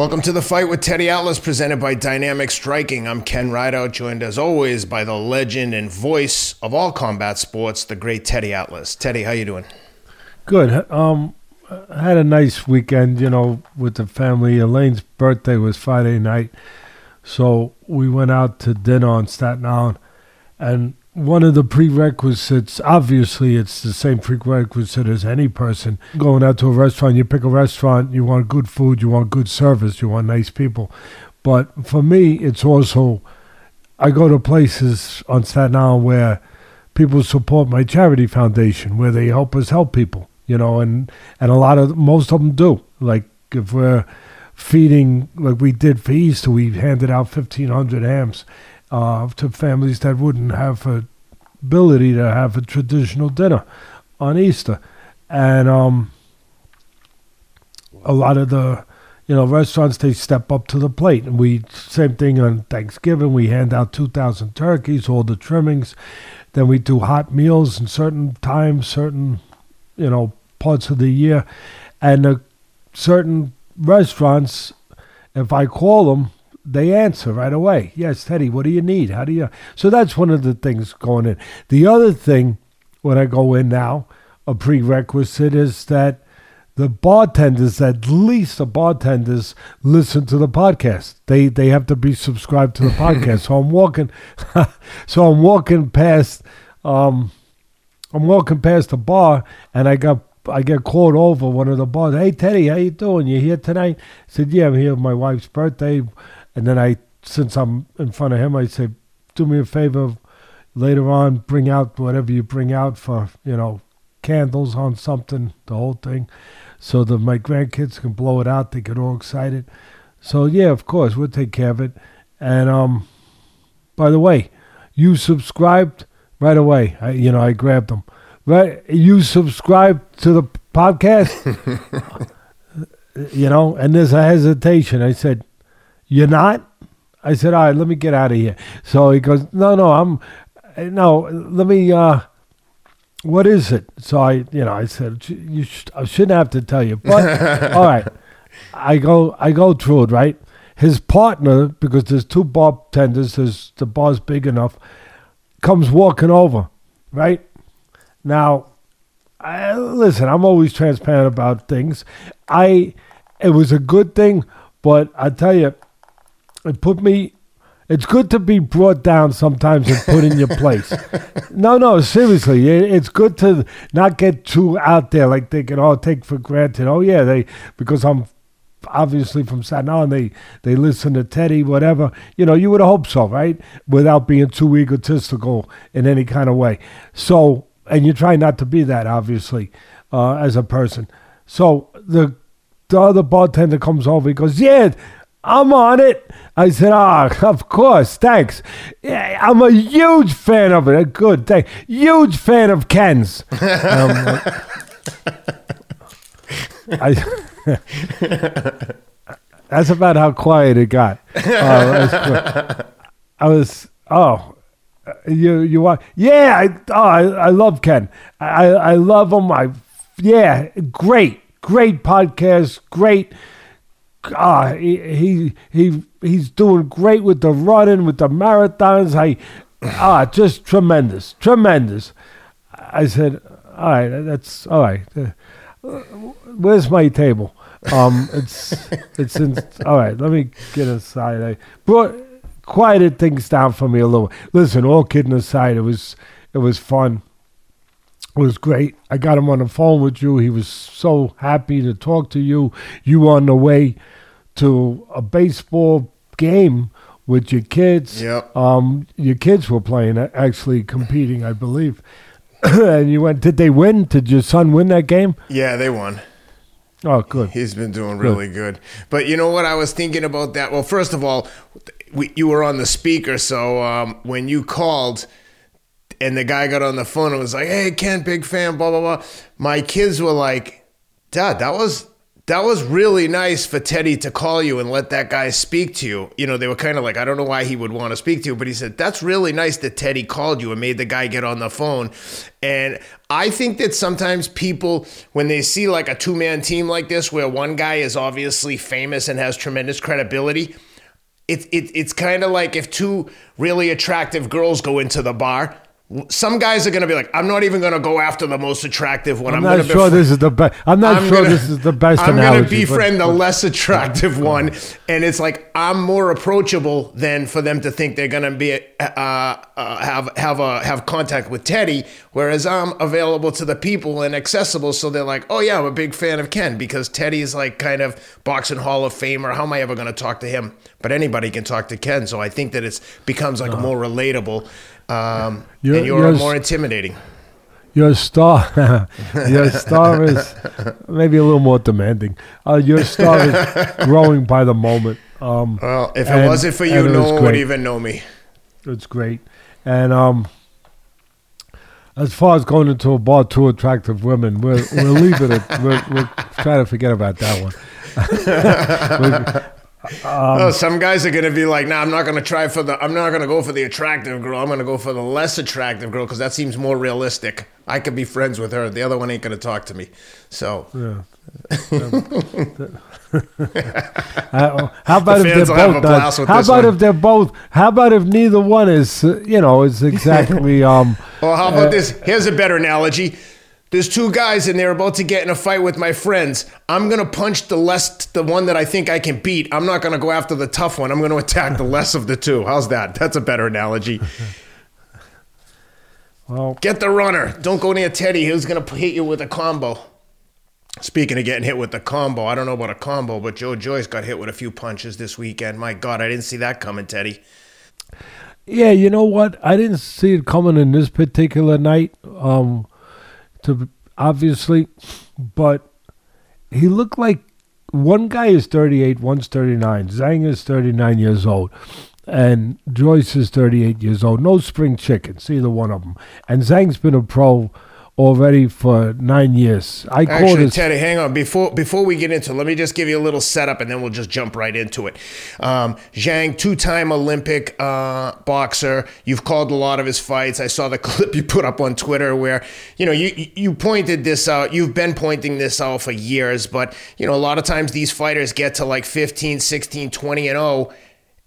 Welcome to the fight with Teddy Atlas, presented by Dynamic Striking. I'm Ken Rideout, joined as always by the legend and voice of all combat sports, the great Teddy Atlas. Teddy, how you doing? Good. Um, I had a nice weekend, you know, with the family. Elaine's birthday was Friday night, so we went out to dinner on Staten Island, and one of the prerequisites, obviously, it's the same prerequisite as any person going out to a restaurant. You pick a restaurant, you want good food, you want good service, you want nice people. But for me, it's also, I go to places on Staten Island where people support my charity foundation, where they help us help people, you know, and, and a lot of, most of them do. Like if we're feeding, like we did for Easter, we handed out 1,500 hams uh, to families that wouldn't have a ability to have a traditional dinner on Easter, and um, a lot of the you know restaurants they step up to the plate, and we same thing on Thanksgiving. We hand out two thousand turkeys, all the trimmings. Then we do hot meals in certain times, certain you know parts of the year, and uh, certain restaurants. If I call them, they answer right away. Yes, Teddy, what do you need? How do you? So that's one of the things going in. The other thing, when I go in now, a prerequisite is that the bartenders, at least the bartenders, listen to the podcast. They they have to be subscribed to the podcast. so I'm walking, so I'm walking past, um, I'm walking past the bar, and I got I get called over one of the bars. Hey Teddy, how you doing? You here tonight? I said, Yeah, I'm here for my wife's birthday. And then I, since I'm in front of him, I say, do me a favor, later on, bring out whatever you bring out for, you know, candles on something, the whole thing, so that my grandkids can blow it out. They get all excited. So yeah, of course, we'll take care of it. And um, by the way, you subscribed right away. I, you know, I grabbed them. Right, you subscribed to the podcast. you know, and there's a hesitation. I said, you're not? I said, all right, let me get out of here. So he goes, no, no, I'm, no, let me, uh, what is it? So I, you know, I said, you sh- I shouldn't have to tell you, but all right. I go, I go through it, right? His partner, because there's two bartenders, there's the bar's big enough, comes walking over, right? Now, I, listen, I'm always transparent about things. I, it was a good thing, but I tell you, it put me it's good to be brought down sometimes and put in your place. no, no, seriously, it's good to not get too out there like they can all take for granted. Oh yeah, they because I'm obviously from Staten Island, they they listen to Teddy, whatever. You know, you would hope so, right? Without being too egotistical in any kind of way. So, and you try not to be that, obviously, uh, as a person. So the the other bartender comes over. He goes, "Yeah." I'm on it. I said, ah, oh, of course, thanks. I'm a huge fan of it. Good, thank. Huge fan of Ken's. Um, I, that's about how quiet it got. Uh, I was, oh, you you want? Yeah, I, oh, I, I love Ken. I I love him. I yeah, great, great podcast, great ah, he, he he he's doing great with the running, with the marathons. I ah, just tremendous, tremendous. I said, all right, that's all right. Uh, where's my table? Um, it's it's in, all right. Let me get aside. I brought quieted things down for me a little. Listen, all kidding aside, it was it was fun. It was great. I got him on the phone with you. He was so happy to talk to you. You on the way to a baseball game with your kids. Yep. Um, your kids were playing, actually competing, I believe. and you went. Did they win? Did your son win that game? Yeah, they won. Oh, good. He's been doing really good. good. But you know what? I was thinking about that. Well, first of all, we, you were on the speaker, so um, when you called and the guy got on the phone and was like, "Hey, Ken, big fan," blah blah blah. My kids were like, "Dad, that was that was really nice for Teddy to call you and let that guy speak to you. You know, they were kind of like, I don't know why he would want to speak to you, but he said, that's really nice that Teddy called you and made the guy get on the phone. And I think that sometimes people, when they see like a two man team like this, where one guy is obviously famous and has tremendous credibility, it, it, it's kind of like if two really attractive girls go into the bar some guys are going to be like, I'm not even going to go after the most attractive one. I'm, I'm not sure this is the best. I'm not I'm sure gonna, this is the best. I'm going to befriend but, the less attractive one, and it's like I'm more approachable than for them to think they're going to be uh, uh, have have a have contact with Teddy, whereas I'm available to the people and accessible. So they're like, oh yeah, I'm a big fan of Ken because Teddy's like kind of boxing Hall of Famer. How am I ever going to talk to him? But anybody can talk to Ken. So I think that it becomes like uh-huh. more relatable um, you're, and you're, you're more intimidating. Your star, your star is maybe a little more demanding. Uh, your star is growing by the moment. Um, well, if and, it wasn't for you, no one would even know me. It's great, and um, as far as going into a bar, two attractive women, we'll, we'll leave it. At, we'll, we'll try to forget about that one. Um, oh, some guys are gonna be like, "Nah, I'm not gonna try for the. I'm not gonna go for the attractive girl. I'm gonna go for the less attractive girl because that seems more realistic. I could be friends with her. The other one ain't gonna talk to me. So, yeah. how about if they're both? Uh, how about one. if they're both? How about if neither one is? Uh, you know, is exactly. Um, well, how about uh, this? Here's a better analogy there's two guys and they're about to get in a fight with my friends. I'm gonna punch the less, the one that I think I can beat. I'm not gonna go after the tough one. I'm gonna attack the less of the two. How's that? That's a better analogy. well, get the runner. Don't go near Teddy. He's gonna hit you with a combo. Speaking of getting hit with the combo, I don't know about a combo, but Joe Joyce got hit with a few punches this weekend. My God, I didn't see that coming, Teddy. Yeah, you know what? I didn't see it coming in this particular night. Um, to obviously, but he looked like one guy is 38, one's 39. Zhang is 39 years old, and Joyce is 38 years old. No spring chickens, either one of them. And Zhang's been a pro already for nine years. I Actually, his- Teddy, hang on. Before before we get into, it, let me just give you a little setup, and then we'll just jump right into it. Um, Zhang, two-time Olympic uh, boxer. You've called a lot of his fights. I saw the clip you put up on Twitter where you know you you pointed this out. You've been pointing this out for years, but you know a lot of times these fighters get to like 15, 16, 20 and 0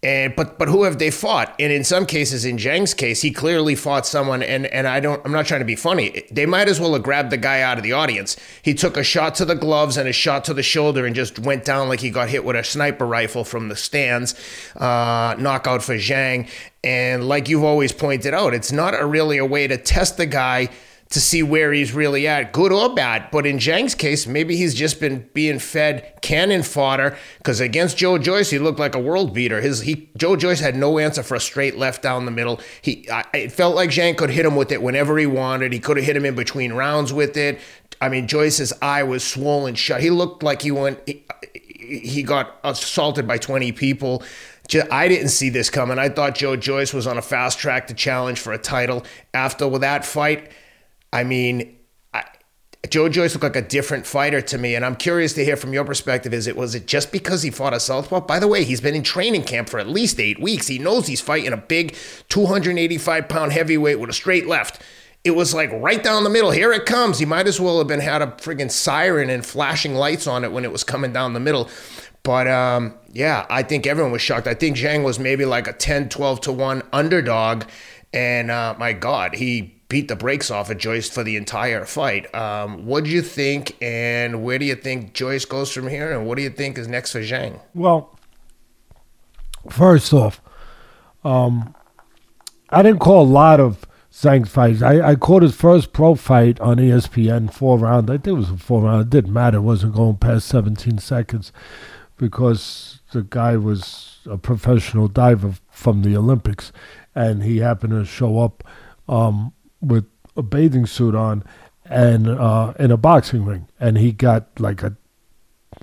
and but but who have they fought? And in some cases, in Zhang's case, he clearly fought someone. And and I don't. I'm not trying to be funny. They might as well have grabbed the guy out of the audience. He took a shot to the gloves and a shot to the shoulder, and just went down like he got hit with a sniper rifle from the stands. Uh, knockout for Zhang. And like you've always pointed out, it's not a really a way to test the guy to see where he's really at, good or bad. But in Zhang's case, maybe he's just been being fed cannon fodder because against Joe Joyce, he looked like a world beater. His he Joe Joyce had no answer for a straight left down the middle. He I, it felt like Zhang could hit him with it whenever he wanted. He could have hit him in between rounds with it. I mean, Joyce's eye was swollen shut. He looked like he went. He, he got assaulted by 20 people. I didn't see this coming. I thought Joe Joyce was on a fast track to challenge for a title. After that fight, I mean, I, Joe Joyce looked like a different fighter to me, and I'm curious to hear from your perspective. Is it was it just because he fought a southpaw? By the way, he's been in training camp for at least eight weeks. He knows he's fighting a big 285 pound heavyweight with a straight left. It was like right down the middle. Here it comes. He might as well have been had a friggin' siren and flashing lights on it when it was coming down the middle. But um, yeah, I think everyone was shocked. I think Zhang was maybe like a 10, 12 to 1 underdog. And uh, my God, he beat the brakes off of Joyce for the entire fight. Um, what do you think, and where do you think Joyce goes from here, and what do you think is next for Zhang? Well, first off, um, I didn't call a lot of Zhang's fights. I, I caught his first pro fight on ESPN, four round. I think it was a four round. It didn't matter. It wasn't going past 17 seconds because the guy was a professional diver from the Olympics, and he happened to show up um, with a bathing suit on and uh, in a boxing ring, and he got like a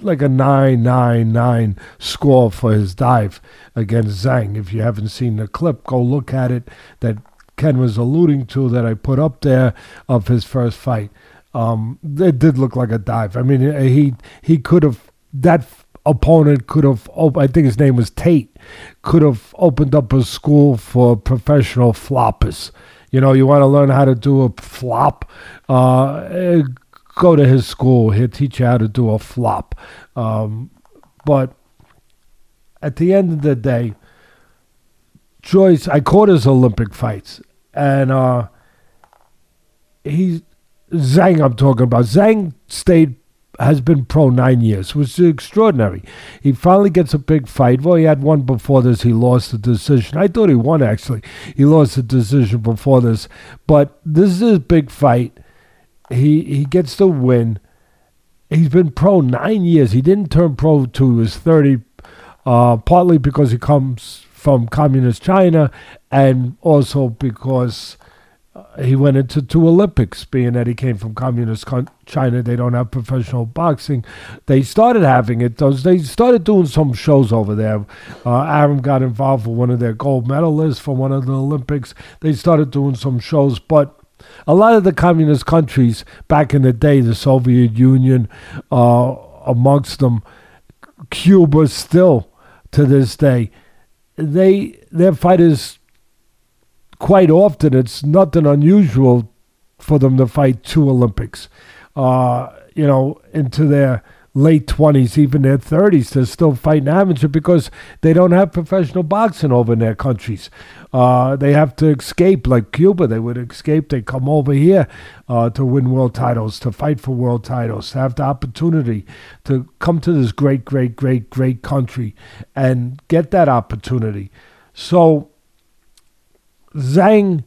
like a nine nine nine score for his dive against Zhang. If you haven't seen the clip, go look at it. That Ken was alluding to that I put up there of his first fight. Um, it did look like a dive. I mean, he he could have that opponent could have, op- I think his name was Tate, could have opened up a school for professional floppers. You know, you want to learn how to do a flop, uh, go to his school. He'll teach you how to do a flop. Um, but at the end of the day, Joyce, I caught his Olympic fights, and uh, he's Zhang. I'm talking about Zhang stayed has been pro nine years, which is extraordinary. He finally gets a big fight. Well, he had one before this. He lost the decision. I thought he won actually. He lost the decision before this, but this is his big fight. He he gets the win. He's been pro nine years. He didn't turn pro to his thirty, uh, partly because he comes from communist China, and also because he went into two Olympics, being that he came from communist China. They don't have professional boxing. They started having it. Those they started doing some shows over there. Uh, Arum got involved with one of their gold medalists from one of the Olympics. They started doing some shows, but a lot of the communist countries back in the day, the Soviet Union, uh, amongst them, Cuba, still to this day, they their fighters quite often it's nothing unusual for them to fight two Olympics. Uh, you know, into their late 20s, even their 30s, they're still fighting amateur because they don't have professional boxing over in their countries. Uh, they have to escape, like Cuba, they would escape. They come over here uh, to win world titles, to fight for world titles, to have the opportunity to come to this great, great, great, great country and get that opportunity. So Zhang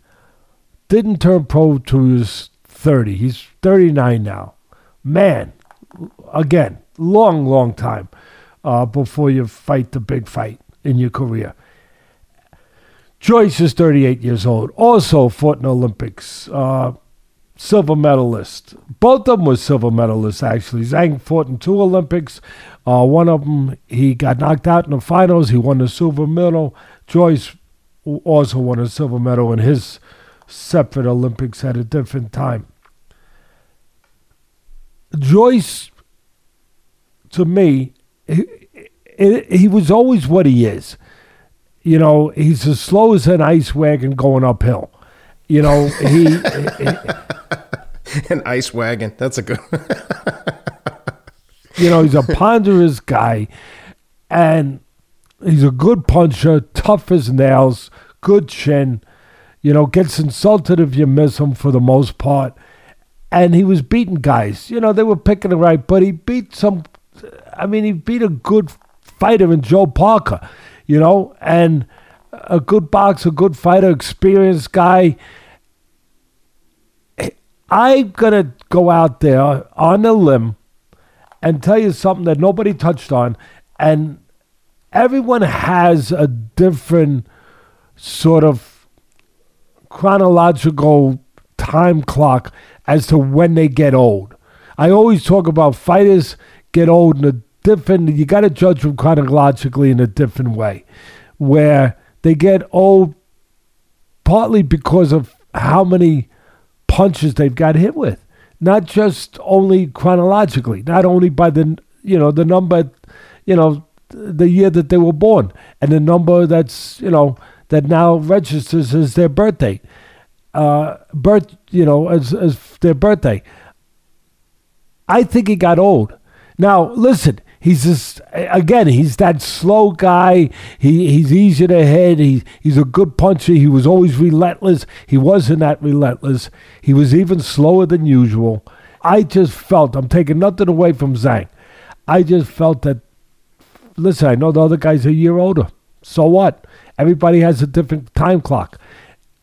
didn't turn pro to his 30. He's 39 now. Man, again, long, long time uh, before you fight the big fight in your career. Joyce is 38 years old, also fought in Olympics, uh, silver medalist. Both of them were silver medalists, actually. Zhang fought in two Olympics. Uh, one of them, he got knocked out in the finals. He won the silver medal. Joyce also won a silver medal in his separate Olympics at a different time. Joyce, to me, he, he was always what he is. You know, he's as slow as an ice wagon going uphill. You know, he. he an ice wagon. That's a good. you know, he's a ponderous guy, and He's a good puncher, tough as nails, good chin. You know, gets insulted if you miss him for the most part. And he was beating guys. You know, they were picking the right, but he beat some. I mean, he beat a good fighter in Joe Parker, you know, and a good boxer, good fighter, experienced guy. I'm going to go out there on a limb and tell you something that nobody touched on. And everyone has a different sort of chronological time clock as to when they get old. I always talk about fighters get old in a different, you got to judge them chronologically in a different way, where they get old partly because of how many punches they've got hit with, not just only chronologically, not only by the, you know, the number, you know, the year that they were born and the number that's you know that now registers as their birthday, uh, birth you know as as their birthday. I think he got old. Now listen, he's just again he's that slow guy. He he's easy to hit. He he's a good puncher. He was always relentless. He wasn't that relentless. He was even slower than usual. I just felt I'm taking nothing away from Zhang. I just felt that listen, I know the other guy's a year older. So what? Everybody has a different time clock.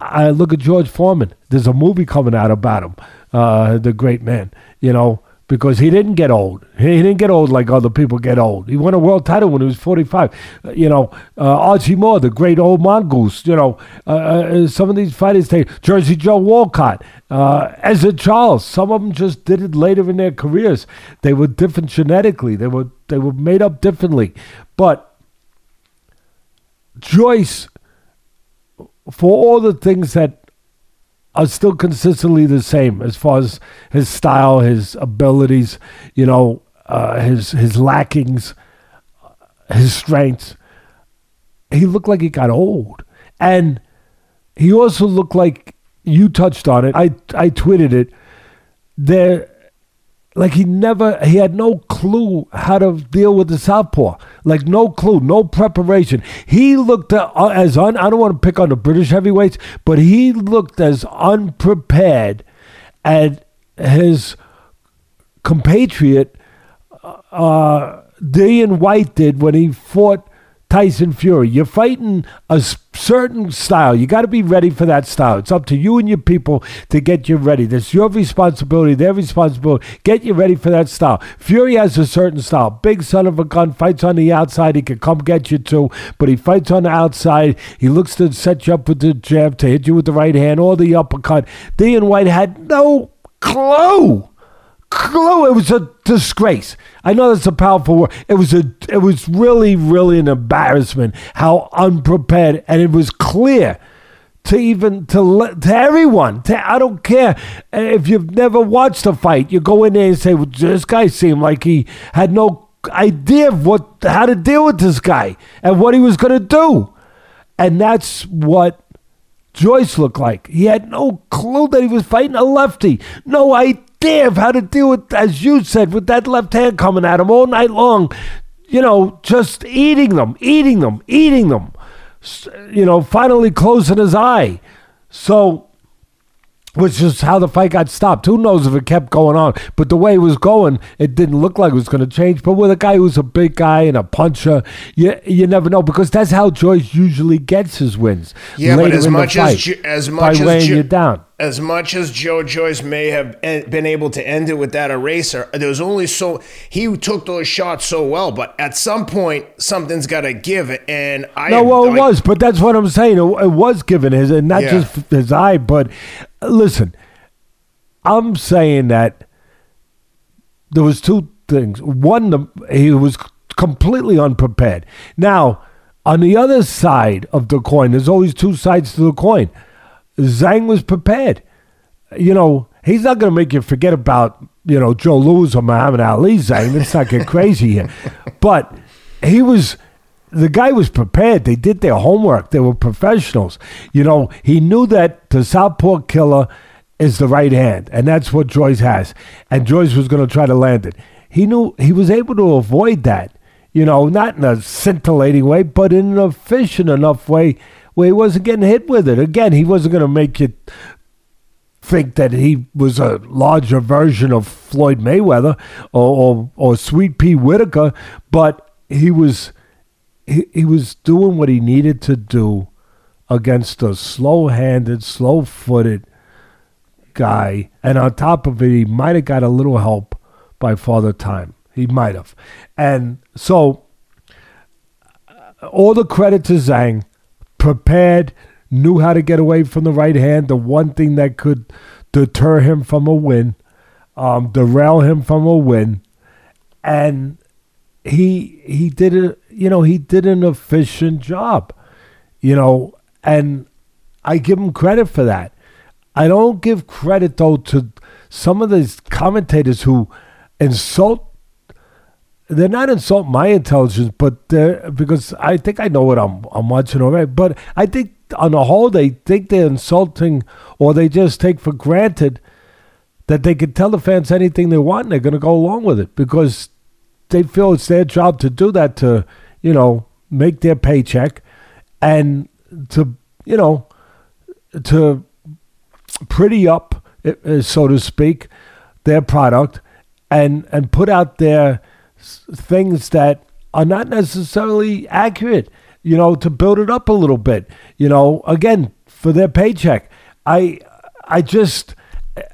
I look at George Foreman. There's a movie coming out about him, uh, the great man. You know, because he didn't get old. He didn't get old like other people get old. He won a world title when he was 45. Uh, you know, uh, Archie Moore, the great old mongoose. You know, uh, uh some of these fighters take Jersey Joe Walcott, uh, Ezzard Charles. Some of them just did it later in their careers. They were different genetically. They were they were made up differently. But Joyce, for all the things that are still consistently the same as far as his style, his abilities. You know, uh, his his lackings, his strengths. He looked like he got old, and he also looked like you touched on it. I I tweeted it. There, like he never, he had no clue how to deal with the southpaw. Like no clue, no preparation. He looked uh, as un. I don't want to pick on the British heavyweights, but he looked as unprepared as his compatriot uh, Dillian Whyte did when he fought Tyson Fury. You're fighting a certain style. You got to be ready for that style. It's up to you and your people to get you ready. That's your responsibility, their responsibility. Get you ready for that style. Fury has a certain style. Big son of a gun, fights on the outside. He can come get you too, but he fights on the outside. He looks to set you up with the jab, to hit you with the right hand or the uppercut. Dillian Whyte had no clue. It was a disgrace. I know that's a powerful word. It was a. It was really, really an embarrassment how unprepared, and it was clear to even to to everyone. To, I don't care if you've never watched a fight. You go in there and say, well, "This guy seemed like he had no idea of what how to deal with this guy and what he was going to do," and that's what. Joyce looked like. He had no clue that he was fighting a lefty. No idea damn how to deal with, as you said, with that left hand coming at him all night long. You know, just eating them, eating them, eating them. You know, finally closing his eye. So, which is how the fight got stopped. Who knows if it kept going on? But the way it was going, it didn't look like it was going to change. But with a guy who's a big guy and a puncher, you you never know because that's how Joyce usually gets his wins. Yeah, but as much as as much by as weighing you down as much as Joe Joyce may have been able to end it with that eraser, there was only so he took those shots so well. But at some point, something's got to give. And I no, well, it was, but that's what I'm saying. It, it was given his, and not yeah. just his eye. But listen, I'm saying that there was two things. One, he was completely unprepared. Now, on the other side of the coin, there's always two sides to the coin Zhang was prepared. You know, he's not going to make you forget about, you know, Joe Louis or Muhammad Ali, Zhang. Let's not get crazy here. But he was, the guy was prepared. They did their homework. They were professionals. You know, he knew that the Southpaw killer is the right hand, and that's what Joyce has. And Joyce was going to try to land it. He knew he was able to avoid that, you know, not in a scintillating way, but in an efficient enough way where he wasn't getting hit with it. Again, he wasn't going to make you think that he was a larger version of Floyd Mayweather or, or, or Sweet Pea Whitaker, but he was he, he was doing what he needed to do against a slow-handed, slow-footed guy, and on top of it, he might have got a little help by Father Time. He might have, and so all the credit to Zhang prepared, knew how to get away from the right hand, the one thing that could deter him from a win, um, derail him from a win. And he he did a you know, he did an efficient job. You know, and I give him credit for that. I don't give credit though to some of these commentators who insult they're not insulting my intelligence, but they're because I think I know what I'm I'm watching already. But I think on the whole, they think they're insulting, or they just take for granted that they can tell the fans anything they want, and they're going to go along with it because they feel it's their job to do that to you know make their paycheck and to you know to pretty up, eh, eh, so to speak, their product and and put out their things that are not necessarily accurate, you know, to build it up a little bit, you know, again, for their paycheck. I I just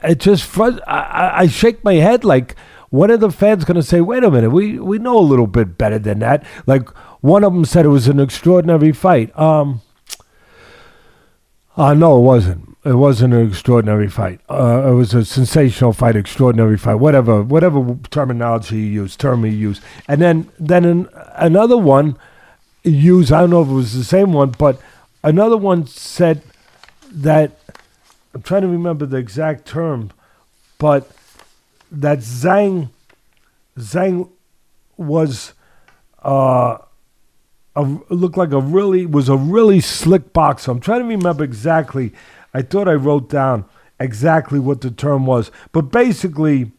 it just I, I shake my head like when are the fans going to say, wait a minute, we, we know a little bit better than that? Like one of them said it was an extraordinary fight. Um, uh, no, it wasn't it wasn't an extraordinary fight. Uh, it was a sensational fight, extraordinary fight, whatever whatever terminology you use, term you use. And then then an, another one used. I don't know if it was the same one, but another one said that I'm trying to remember the exact term, but that Zhang Zhang was uh, a, looked like a really was a really slick boxer. I'm trying to remember exactly. I thought I wrote down exactly what the term was, but basically,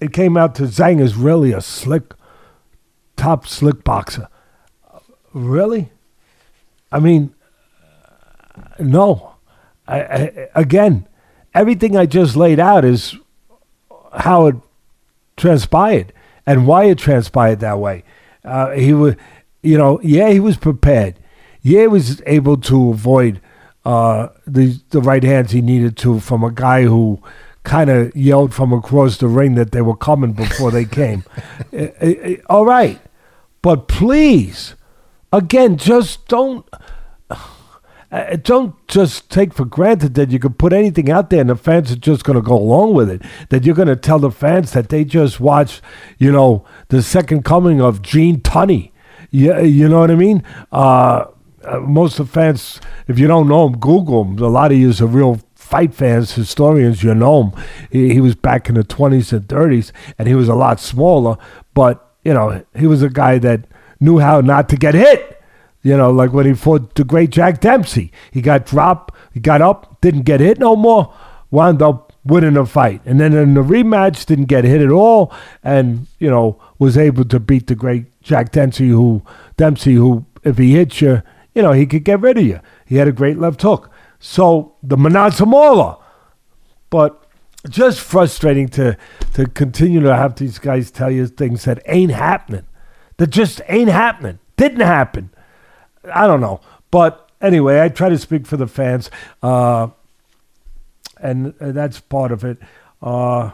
it came out to Zhang is really a slick, top slick boxer. Really? I mean, no. I, I, again, everything I just laid out is how it transpired and why it transpired that way. Uh, he was, you know, yeah, he was prepared. Yeah, he was able to avoid uh, the the right hands he needed to from a guy who kind of yelled from across the ring that they were coming before they came. uh, uh, all right, but please, again, just don't. Uh, don't just take for granted that you can put anything out there and the fans are just going to go along with it. That you're going to tell the fans that they just watched, you know, the second coming of Gene Tunney. Yeah, you know what I mean? Uh, uh, most of the fans, if you don't know him, Google him. A lot of you are real fight fans, historians, you know him. He, he was back in the 20s and 30s, and he was a lot smaller, but, you know, he was a guy that knew how not to get hit. You know, like when he fought the great Jack Dempsey. He got dropped, he got up, didn't get hit no more, wound up winning the fight. And then in the rematch, didn't get hit at all, and, you know, was able to beat the great Jack Dempsey, who, Dempsey, who, if he hits you, you know, he could get rid of you. He had a great left hook. So the Manazamola. But just frustrating to to continue to have these guys tell you things that ain't happening. That just ain't happening. Didn't happen. I don't know. But anyway, I try to speak for the fans, uh, and uh, that's part of it. Uh,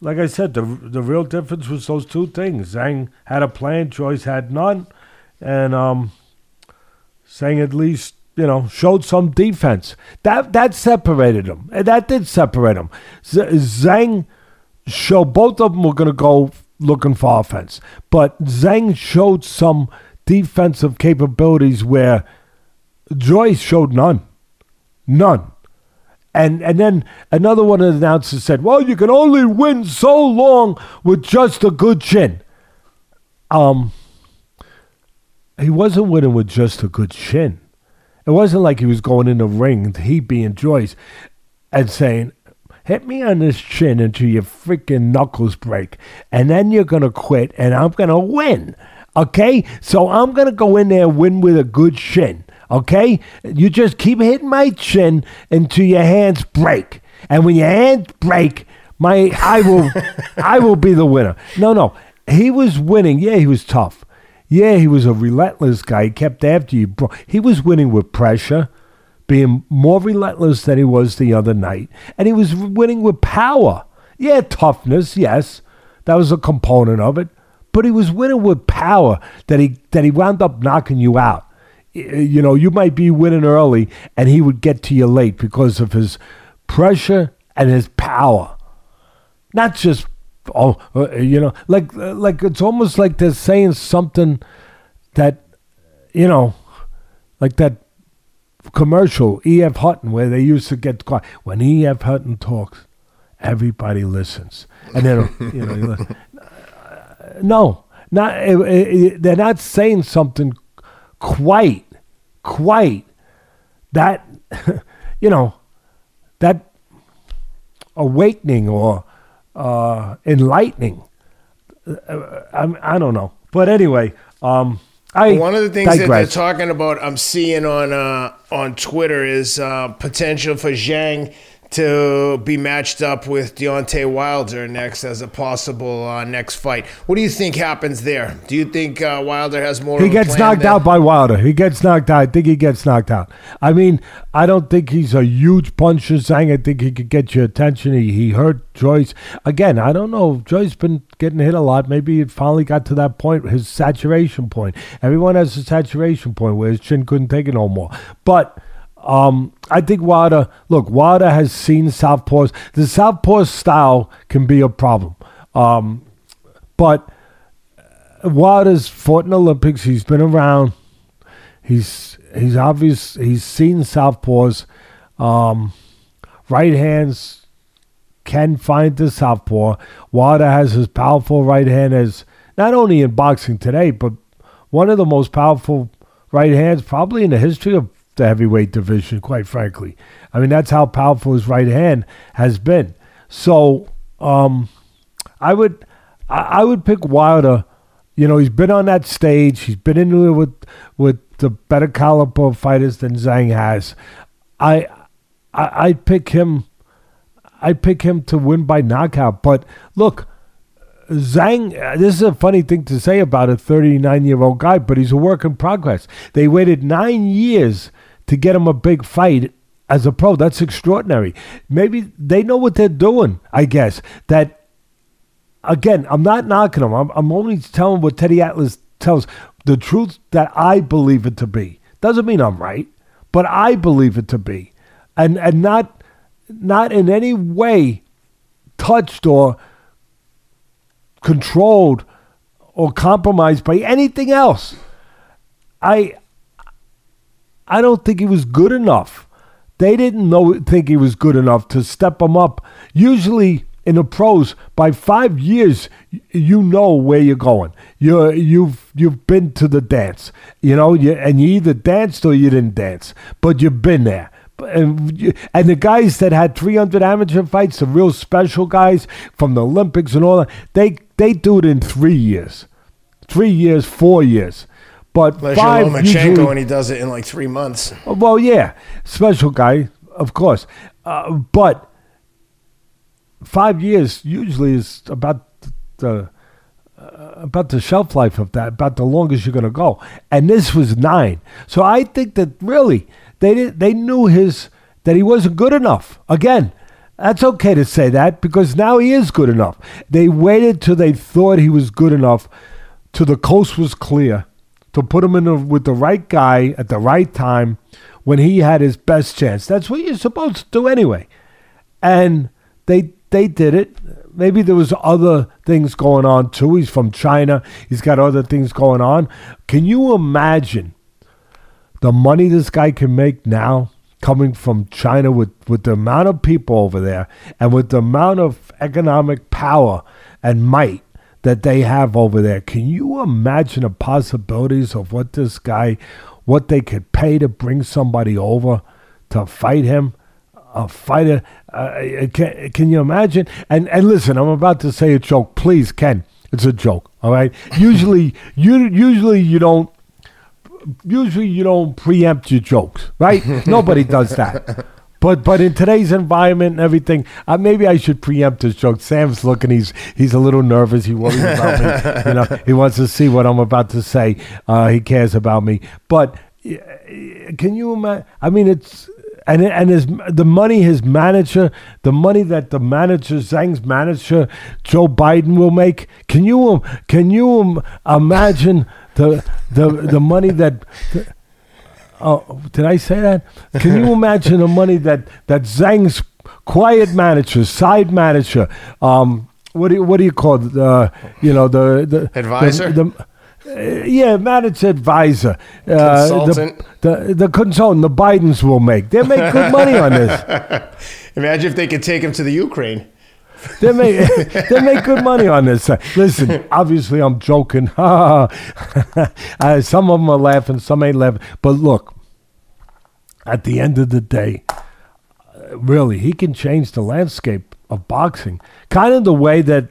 like I said, the the real difference was those two things. Zhang had a plan, Joyce had none, and um, Zhang at least you know showed some defense. That that separated them. And that did separate them. Z- Zhang showed both of them were going to go looking for offense. But Zhang showed some defensive capabilities where Joyce showed none. None. And and then another one of the announcers said, Well, you can only win so long with just a good chin. Um he wasn't winning with just a good chin. It wasn't like he was going in the ring, he being Joyce, and saying, hit me on this chin until your freaking knuckles break, and then you're gonna quit, and I'm gonna win. Okay, so I'm gonna go in there and win with a good chin. Okay, you just keep hitting my chin until your hands break, and when your hands break, my I will I will be the winner. No, no, he was winning. Yeah, he was tough. Yeah, he was a relentless guy. He kept after you. He was winning with pressure being more relentless than he was the other night, and he was winning with power. Yeah, toughness, yes, that was a component of it, but he was winning with power that he that he wound up knocking you out. Uh, you know, you might be winning early, and he would get to you late because of his pressure and his power. Not just oh, uh, uh you know, like uh, like it's almost like they're saying something that you know, like that commercial, E.F. Hutton, where they used to get quiet. When E.F. Hutton talks, everybody listens. And then, you know, no, not, it, it, they're not saying something quite, quite that, you know, that awakening or uh, enlightening. Uh, I, I don't know. But anyway, um, I One of the things digress. that they're talking about, I'm seeing on uh, on Twitter, is uh, potential for Zhang to be matched up with Deontay Wilder next as a possible uh, next fight. What do you think happens there? Do you think uh, Wilder has more? He gets knocked out by Wilder. He gets knocked out. I think he gets knocked out. I mean, I don't think he's a huge puncher. Saying I think he could get your attention. He, he hurt Joyce again. I don't know. Joyce has been getting hit a lot. Maybe it finally got to that point, his saturation point. Everyone has a saturation point where his chin couldn't take it no more. But um, I think Wilder, look, Wilder has seen Southpaws. The Southpaw style can be a problem. Um, but Wilder's fought in Olympics. He's been around. He's he's obvious. He's seen Southpaws. Um, right hands can find the southpaw. Wilder has his powerful right hand as not only in boxing today, but one of the most powerful right hands probably in the history of the heavyweight division, quite frankly. I mean, that's how powerful his right hand has been. So, um, I would, I, I would pick Wilder. You know, he's been on that stage. He's been in it with with the better caliber fighters than Zhang has. I, I, I'd pick him. I'd pick him to win by knockout. But look, Zhang, this is a funny thing to say about a 39 year old guy, but he's a work in progress. They waited nine years to get him a big fight as a pro. That's extraordinary. Maybe they know what they're doing, I guess. That, again, I'm not knocking them. I'm, I'm only telling what Teddy Atlas tells the truth that I believe it to be. Doesn't mean I'm right, but I believe it to be. And, and not, not in any way touched or controlled or compromised by anything else. I I don't think he was good enough. They didn't know think he was good enough to step him up. Usually in the pros, by five years, you know where you're going. You you've you've been to the dance, you know, you, and you either danced or you didn't dance, but you've been there and, and the guys that had 300 amateur fights, the real special guys from the Olympics and all that, they they do it in three years, three years, four years. But Unless five you're Lomachenko usually, and he does it in like three months. well, yeah, special guy, of course. Uh, but five years usually is about the uh, about the shelf life of that, about the longest you're going to go. And this was nine. So I think that really they did, they knew his that he wasn't good enough. Again, that's okay to say that because now he is good enough. They waited till they thought he was good enough, till the coast was clear, to put him in the, with the right guy at the right time when he had his best chance. That's what you're supposed to do anyway. And they they did it. Maybe there was other things going on too. He's from China. He's got other things going on. Can you imagine the money this guy can make now coming from China with, with the amount of people over there and with the amount of economic power and might that they have over there. Can you imagine the possibilities of what this guy, what they could pay to bring somebody over to fight him? A fighter, uh, can, can you imagine? And and listen, I'm about to say a joke. Please, Ken, it's a joke. All right. usually, you usually you don't usually you don't preempt your jokes, right? Nobody does that. But but in today's environment and everything, uh, maybe I should preempt his joke. Sam's looking; he's he's a little nervous. He worries about me. You know, he wants to see what I'm about to say. Uh, he cares about me. But can you imagine? I mean, it's and and his the money his manager, the money that the manager Zhang's manager Joe Biden will make. Can you can you imagine the the the money that? The, oh, did I say that? Can you imagine the money that that Zhang's quiet manager, side manager, um, what do you, what do you call it? Uh, you know the the advisor. The, the, uh, yeah, managed advisor, uh, consultant. The, the, the consultant. The Bidens will make. They make good money on this. Imagine if they could take him to the Ukraine. They make they make good money on this. Listen, obviously I'm joking. uh, some of them are laughing, some ain't laughing. But look, at the end of the day, really, he can change the landscape of boxing, kind of the way that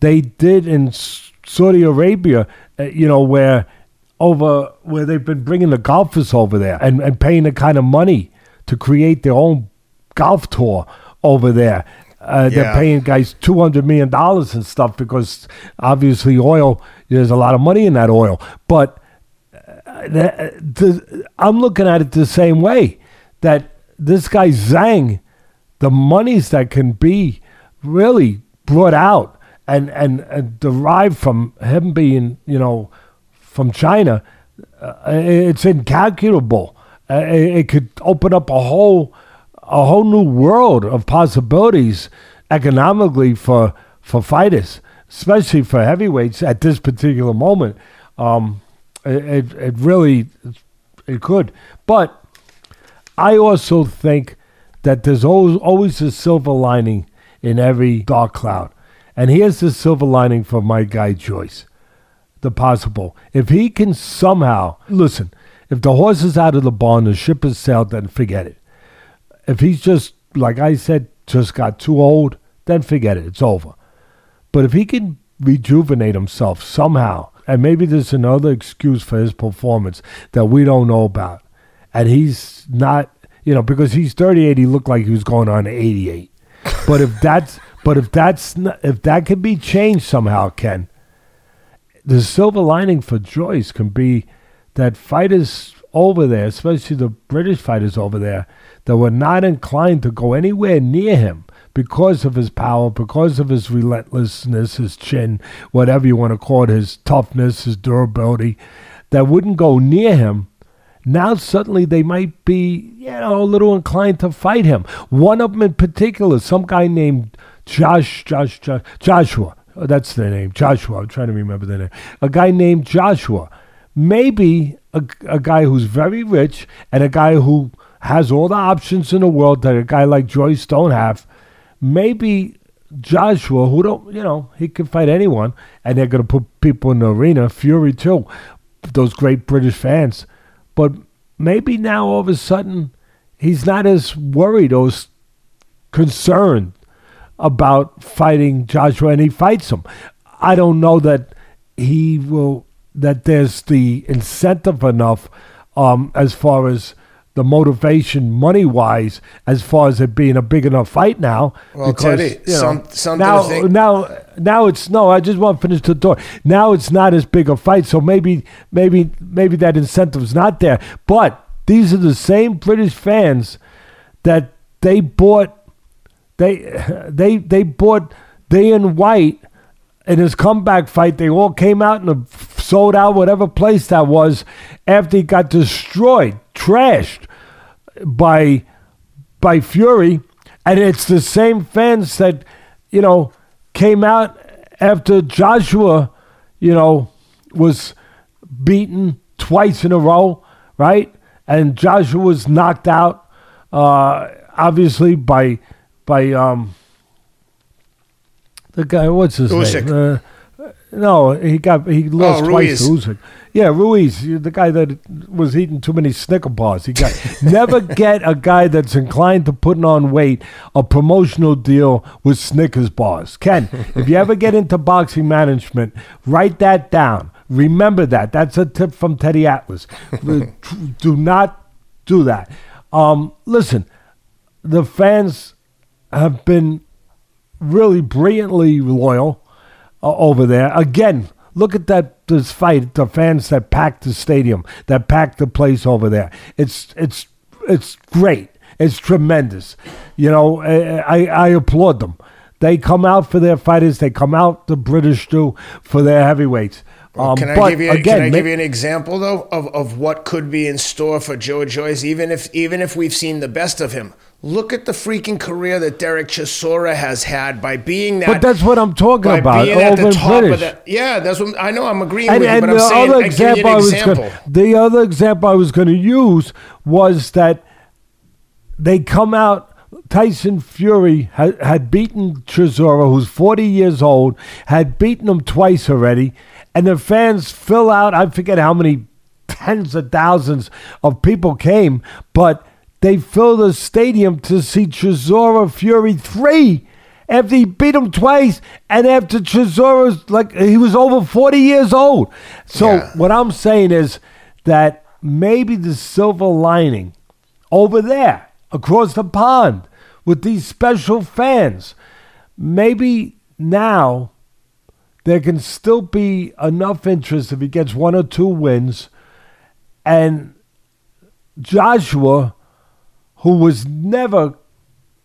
they did in Saudi Arabia. Uh, you know where over where they've been bringing the golfers over there and, and paying the kind of money to create their own golf tour over there. Uh, yeah. They're paying guys two hundred million dollars and stuff because obviously oil. There's a lot of money in that oil, but uh, the, the, I'm looking at it the same way. That this guy Zhang, the monies that can be really brought out and and, and derived from him being you know from China, uh, it's incalculable. Uh, it could open up a whole a whole new world of possibilities economically for for fighters, especially for heavyweights at this particular moment. Um, it, it really it could, but I also think that there's always always a silver lining in every dark cloud. And here's the silver lining for my guy Joyce. The possible. If he can somehow listen, if the horse is out of the barn, the ship has sailed, then forget it. If he's just like I said, just got too old, then forget it. It's over. But if he can rejuvenate himself somehow, and maybe there's another excuse for his performance that we don't know about, and he's not, you know, because he's 38, he looked like he was going on 88. But if that's, but if that's, not, if that can be changed somehow, Ken, the silver lining for Joyce can be that fighters over there, especially the British fighters over there, that were not inclined to go anywhere near him because of his power, because of his relentlessness, his chin, whatever you want to call it, his toughness, his durability, that wouldn't go near him. Now suddenly they might be, you know, a little inclined to fight him. One of them in particular, some guy named Josh, Josh, Josh Joshua. Oh, that's the name, Joshua. I'm trying to remember the name. A guy named Joshua. Maybe a, a guy who's very rich and a guy who has all the options in the world that a guy like Joyce don't have maybe Joshua, who don't, you know, he can fight anyone, and they're going to put people in the arena. Fury, too, those great British fans. But maybe now all of a sudden he's not as worried or concerned about fighting Joshua, and he fights him. I don't know that he will, that there's the incentive enough um, as far as the motivation money wise as far as it being a big enough fight now. Well, because, Teddy, you know, some, something now, think. now, now it's no. I just want to finish the thought. Now it's not as big a fight, so maybe, maybe, maybe that incentive's not there. But these are the same British fans that they bought. They, they, they bought Dillian Whyte in his comeback fight, they all came out and sold out whatever place that was after he got destroyed, trashed by by Fury, and it's the same fans that you know came out after Joshua, you know, was beaten twice in a row, right? And Joshua was knocked out, uh, obviously by by um, the guy, what's his Usyk. name? Uh, no, he got he lost Oh, twice. Yeah, Ruiz, the guy that was eating too many Snicker bars. He got never get a guy that's inclined to putting on weight a promotional deal with Snickers bars. Ken, if you ever get into boxing management, write that down. Remember that. That's a tip from Teddy Atlas. do not do that. Um, listen, the fans have been really brilliantly loyal uh, over there. Again, look at that this fight. The fans that packed the stadium, that packed the place over there. It's it's it's great. It's tremendous. You know, I, I, applaud them. They come out for their fighters. They come out. The British do for their heavyweights. Um, can I but give you again, can I give you an example though of, of what could be in store for Joe Joyce even if even if we've seen the best of him. Look at the freaking career that Derek Chisora has had by being that But that's what I'm talking about. being at the top British. of that. Yeah, that's what I know. I'm agreeing And, with you, and but I'm the saying other example I was example. gonna, the other example I was going to use was that they come out. Tyson Fury had, had beaten Chisora, who's 40 years old, had beaten him twice already, and the fans fill out. I forget how many tens of thousands of people came, but they filled the stadium to see Chisora Fury three after he beat him twice, and after Chisora's like he was over 40 years old. So Yeah. what I'm saying is that maybe the silver lining over there across the pond with these special fans, maybe now there can still be enough interest if he gets one or two wins, and Joshua, who was never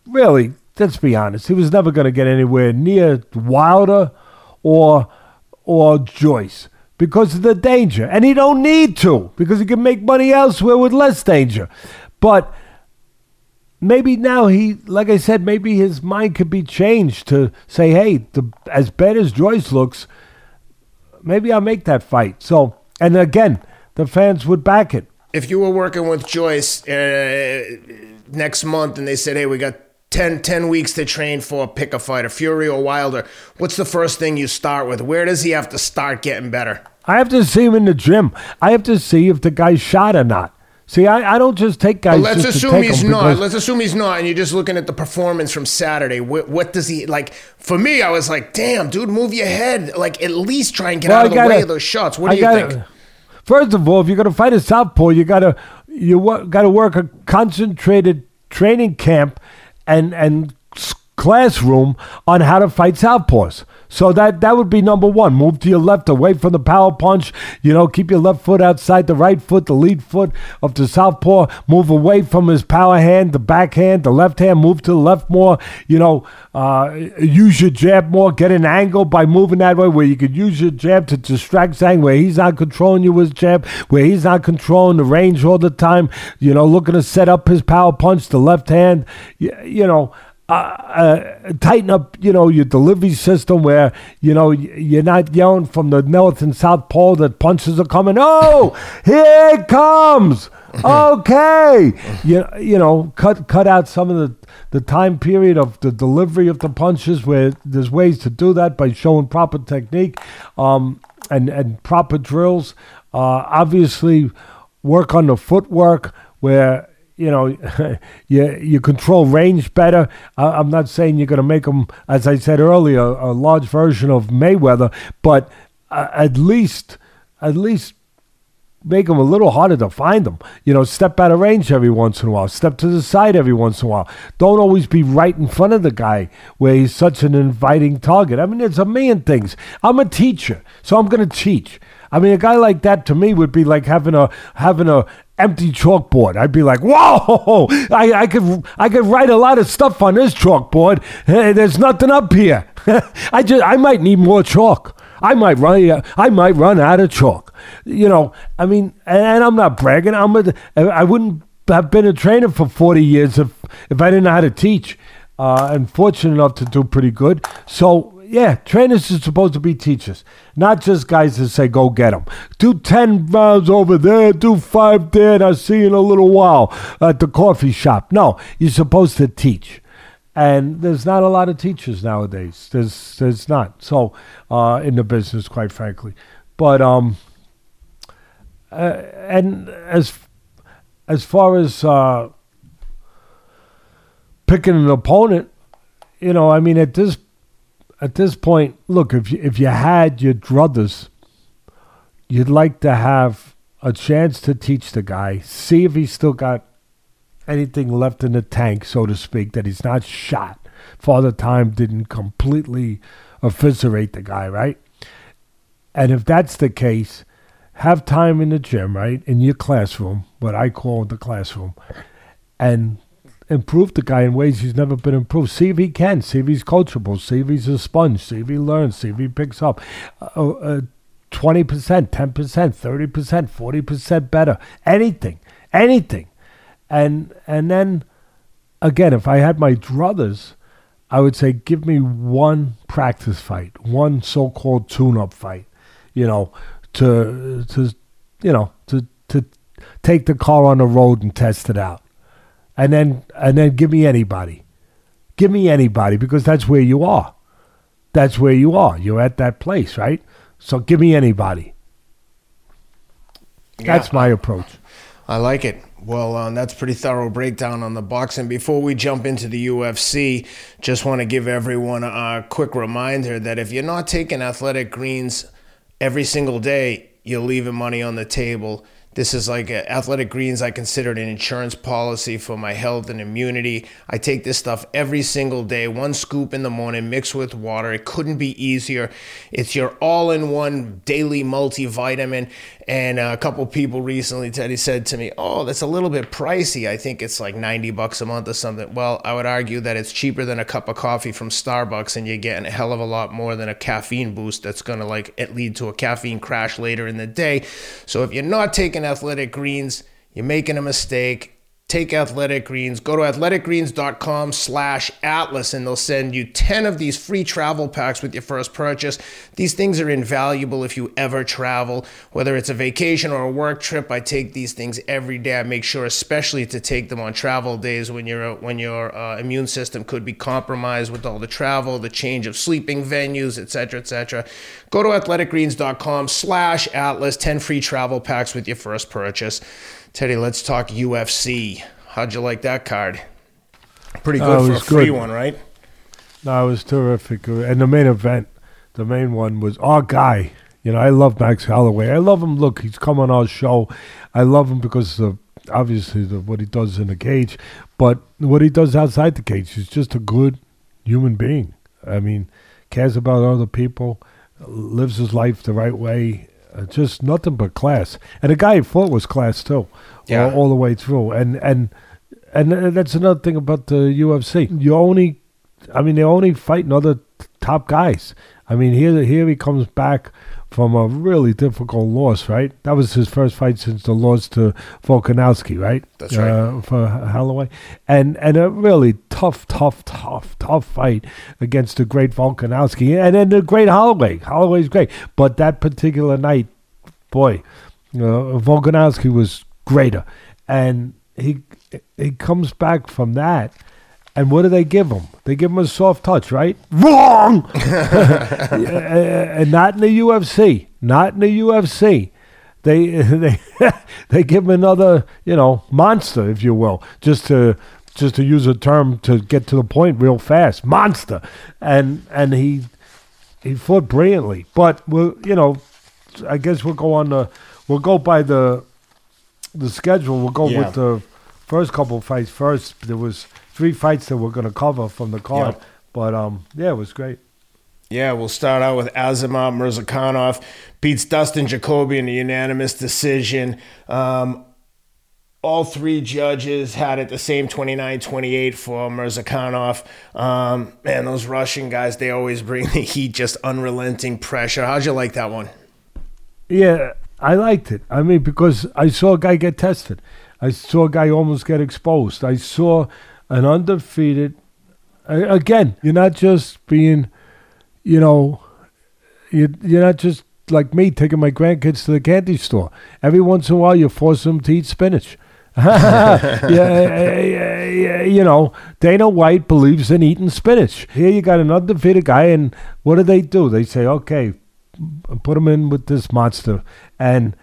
really, let's be honest, he was never going to get anywhere near Wilder or or Joyce because of the danger, and he don't need to because he can make money elsewhere with less danger. But maybe now he, like I said, maybe his mind could be changed to say, hey, the, as bad as Joyce looks, maybe I'll make that fight. So, and again, the fans would back it. if you were working with Joyce uh, next month and they said, "Hey, we got 10, 10 weeks to train for, pick a fighter, Fury or Wilder. What's the first thing you start with? Where does he have to start getting better? I have to see him in the gym. I have to see if the guy's shot or not. See, I, I don't just take guys. But let's to assume he's not. Let's assume he's not, and you're just looking at the performance from Saturday. What, what does he like? For me, I was like, "Damn, dude, move your head. Like, at least try and get Well, out of the gotta- way of those shots." What do I you gotta- think? First of all, if you're gonna fight a southpaw, you gotta you got to work a concentrated training camp and and classroom on how to fight southpaws. So that that would be number one. Move to your left, away from the power punch. You know, keep your left foot outside the right foot, the lead foot of the southpaw. Move away from his power hand, the backhand, the left hand. Move to the left more. You know, uh, use your jab more. Get an angle by moving that way, where you could use your jab to distract Zhang, where he's not controlling you with jab, where he's not controlling the range all the time. You know, looking to set up his power punch, the left hand. You, you know uh, uh, tighten up, you know, your delivery system where, you know, you're not yelling from the north and south pole that punches are coming. Oh, here it comes. Okay. you, you know, cut cut out some of the, the time period of the delivery of the punches where there's ways to do that by showing proper technique um, and, and proper drills. Uh, obviously, work on the footwork where you know, you you control range better. I, I'm not saying you're going to make them, as I said earlier, a large version of Mayweather, but uh, at least, at least make them a little harder to find them. You know, step out of range every once in a while, step to the side every once in a while. Don't always be right in front of the guy where he's such an inviting target. I mean, there's a million things. I'm a teacher, so I'm going to teach. I mean, a guy like that to me would be like having a having a empty chalkboard. I'd be like, "Whoa! I, I could I could write a lot of stuff on this chalkboard. Hey, there's nothing up here. I just I might need more chalk. I might run I might run out of chalk. You know, I mean, and I'm not bragging. I'm a, I wouldn't have been a trainer for 40 years if if I didn't know how to teach. Uh, and fortunate enough to do pretty good. So yeah, trainers are supposed to be teachers, not just guys that say, go get them. Do 10 rounds over there, do five there, and I'll see you in a little while at the coffee shop. No, you're supposed to teach. And there's not a lot of teachers nowadays. There's there's not. So uh, in the business, quite frankly. But um, uh, and as as far as uh, picking an opponent, you know, I mean, at this at this point, look, if you, if you had your druthers, you'd like to have a chance to teach the guy, see if he's still got anything left in the tank, so to speak, that he's not shot. Father Time didn't completely eviscerate the guy, right? And if that's the case, have time in the gym, right? In your classroom, what I call the classroom, and improve the guy in ways he's never been improved. See if he can. See if he's coachable. See if he's a sponge. See if he learns. See if he picks up. Uh, uh, 20%, 10%, 30%, 40% better. Anything. Anything. And and then again, if I had my druthers, I would say give me one practice fight, one so-called tune-up fight, you know, to to you know, to to take the car on the road and test it out and then and then give me anybody. Give me anybody because that's where you are. That's where you are. You're at that place, right? So give me anybody. That's Yeah. my approach. I like it. Well, um, that's pretty thorough breakdown on the boxing. Before we jump into the UFC, just want to give everyone a quick reminder that if you're not taking athletic greens every single day, you're leaving money on the table. This is like a, athletic greens. I consider it an insurance policy for my health and immunity. I take this stuff every single day, one scoop in the morning, mixed with water. It couldn't be easier. It's your all-in-one daily multivitamin. And a couple people recently, Teddy said to me, "Oh, that's a little bit pricey. I think it's like 90 bucks a month or something." Well, I would argue that it's cheaper than a cup of coffee from Starbucks, and you're getting a hell of a lot more than a caffeine boost that's gonna like it lead to a caffeine crash later in the day. So if you're not taking athletic greens, you're making a mistake. Take athletic greens. Go to athleticgreens.com slash atlas and they'll send you 10 of these free travel packs with your first purchase. These things are invaluable if you ever travel whether it's a vacation or a work trip. I take these things every day. I make sure especially to take them on travel days when your when your uh, immune system could be compromised with all the travel the change of sleeping venues etc etc go to athleticgreens.com slash atlas 10 free travel packs with your first purchase Teddy, let's talk UFC. How'd you like that card? Pretty good for a free good. one, right? No, it was terrific. And the main event, the main one was our guy. You know, I love Max Holloway. I love him. Look, he's come on our show. I love him because of obviously the, what he does in the cage, but what he does outside the cage. He's just a good human being. I mean, cares about other people, lives his life the right way, uh, just nothing but class. And the guy he fought was class too, yeah. all, all, the way through. And and and that's another thing about the UFC. You only, I mean, they're only fighting other top guys. I mean, here here he comes back from a really difficult loss, right? That was his first fight since the loss to Volkanovski, right? That's right. Uh, for Holloway. And and a really tough, tough, tough, tough fight against the great Volkanovski and then the great Holloway. Holloway's great. But that particular night, boy, uh, Volkanovski was greater. And he he comes back from that and what do they give him? They give him a soft touch, right? Wrong! and not in the UFC. Not in the UFC. They they they give him another, you know, monster, if you will, just to just to use a term to get to the point real fast. Monster. And and he he fought brilliantly. But we'll you know, I guess we'll go on the we'll go by the the schedule. We'll go yeah. with the first couple fights first. There was three fights that we're going to cover from the card. Yep. But um, yeah, it was great. Yeah, we'll start out with Azamat Murzakanov beats Dustin Jacoby in a unanimous decision. Um, all three judges had it the same 29-28 for Murzakanov. Um, man, those Russian guys, they always bring the heat, just unrelenting pressure. How'd you like that one? Yeah, I liked it. I mean, because I saw a guy get tested. I saw a guy almost get exposed. I saw an undefeated. Again, you're not just being, you know, you you're not just like me taking my grandkids to the candy store. Every once in a while, you force them to eat spinach. yeah, yeah, yeah, you know, Dana White believes in eating spinach. Here you got an undefeated guy, and what do they do? They say, okay, put him in with this monster. And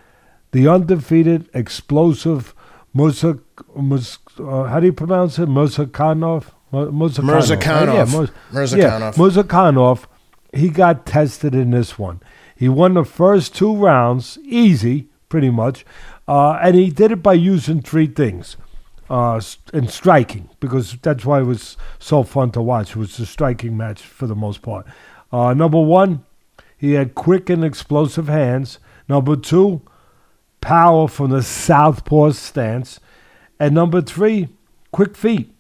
the undefeated, explosive Musa, Mus, uh, how do you pronounce it? Murzakanov? Murzakanov. Yeah, Murzakanov. Yeah, he got tested in this one. He won the first two rounds, easy, pretty much. Uh, and he did it by using three things. Uh, and striking, because that's why it was so fun to watch. It was a striking match for the most part. Uh, number one, he had quick and explosive hands. Number two, power from the southpaw stance. And number three, quick feet.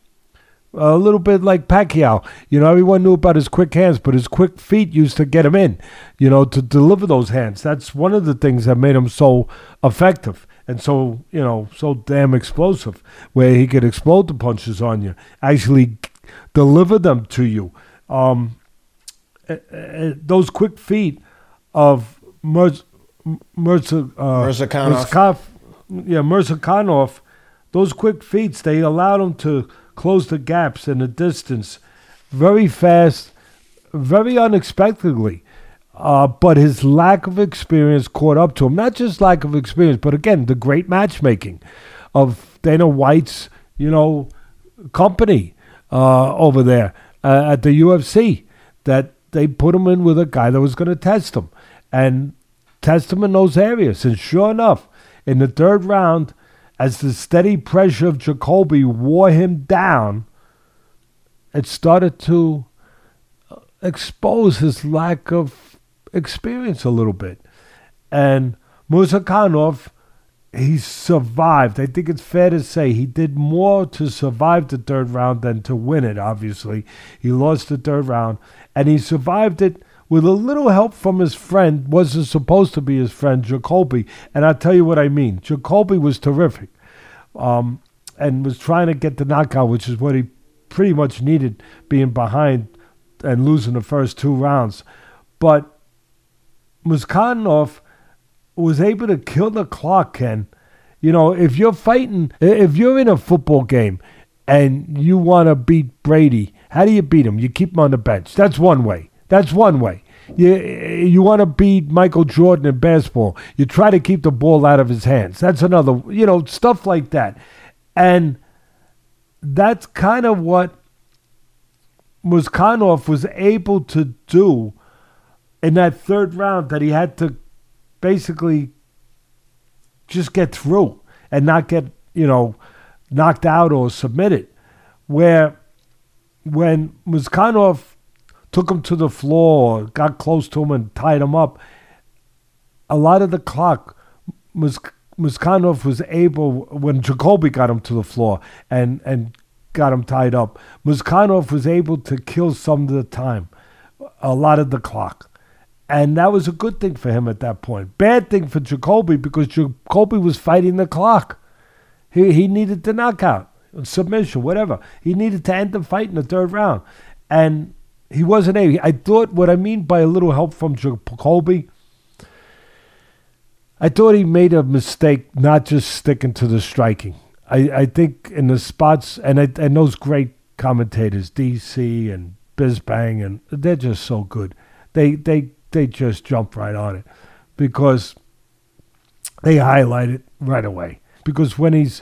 A little bit like Pacquiao. You know, everyone knew about his quick hands, but his quick feet used to get him in, you know, to deliver those hands. That's one of the things that made him so effective and so, you know, so damn explosive, where he could explode the punches on you, actually deliver them to you. Um, those quick feet of Merz, Mirza, uh, yeah, Murzakanov, those quick feats, they allowed him to close the gaps in the distance very fast, very unexpectedly. Uh, but his lack of experience caught up to him. Not just lack of experience, but again, the great matchmaking of Dana White's, you know, company uh, over there uh, at the UFC. That they put him in with a guy that was going to test him. And test him in those areas. And sure enough, in the third round, as the steady pressure of Jacoby wore him down, it started to expose his lack of experience a little bit. And Murzakanov, he survived. I think it's fair to say he did more to survive the third round than to win it, obviously. He lost the third round, and he survived it with a little help from his friend, wasn't supposed to be his friend, Jacoby. And I'll tell you what I mean. Jacoby was terrific. Um, and was trying to get the knockout, which is what he pretty much needed, being behind and losing the first two rounds. But Muskhanov was able to kill the clock, Ken. You know, if you're fighting, if you're in a football game and you want to beat Brady, how do you beat him? You keep him on the bench. That's one way. That's one way. You, you want to beat Michael Jordan in basketball. You try to keep the ball out of his hands. That's another, you know, stuff like that. And that's kind of what Muskhanov was able to do in that third round that he had to basically just get through and not get, you know, knocked out or submitted. Where when Muskhanov took him to the floor, got close to him and tied him up, a lot of the clock, Mus- Muskhanov was able, when Jacoby got him to the floor and, and got him tied up, Muskhanov was able to kill some of the time, a lot of the clock. And that was a good thing for him at that point. Bad thing for Jacoby because Jacoby was fighting the clock. He, he needed the knockout, submission, whatever. He needed to end the fight in the third round. And he wasn't able. I thought what I mean by a little help from Jacoby, I thought he made a mistake not just sticking to the striking. I, I think in the spots, and, I, and those great commentators, DC and Bisping, and they're just so good. They, they they just jump right on it because they highlight it right away. Because when he's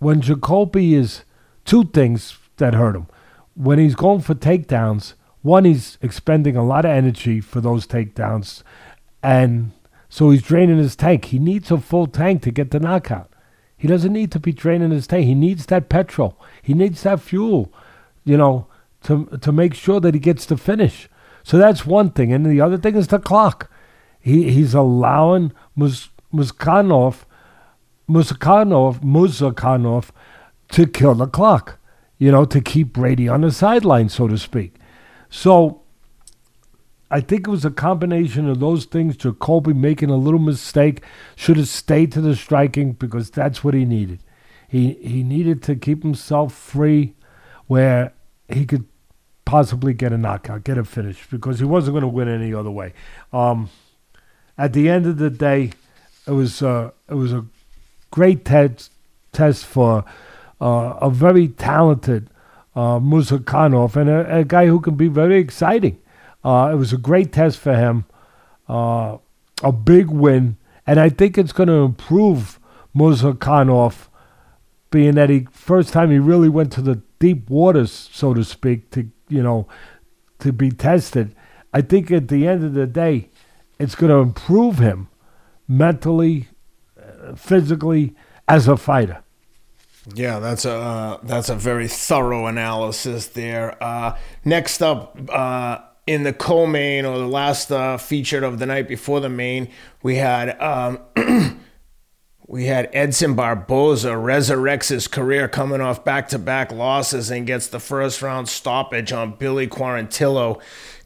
when Jacoby is two things that hurt him. When he's going for takedowns, one he's expending a lot of energy for those takedowns and so he's draining his tank. He needs a full tank to get the knockout. He doesn't need to be draining his tank. He needs that petrol. He needs that fuel, you know, to to make sure that he gets the finish. So that's one thing. And the other thing is the clock. He, he's allowing Mus, Muskhanov, Muskhanov, Muskhanov to kill the clock, you know, to keep Brady on the sideline, so to speak. So I think it was a combination of those things. Jacoby making a little mistake, should have stayed to the striking because that's what he needed. He he needed to keep himself free, where he could possibly get a knockout, get a finish, because he wasn't going to win any other way. Um, at the end of the day, it was uh, it was a great test test for uh, a very talented uh, and a, a, guy who can be very exciting. Uh, it was a great test for him, uh, a big win, and I think it's going to improve Muskhanov, being that he first time he really went to the deep waters, so to speak, to you know, to be tested. I think at the end of the day, it's going to improve him mentally, uh, physically, as a fighter. Yeah, that's a uh, that's a very thorough analysis there. Uh, next up, uh, in the co-main or the last uh, featured of the night before the main, we had um, We had Edson Barboza resurrects his career coming off back to back losses and gets the first round stoppage on Billy Quarantillo.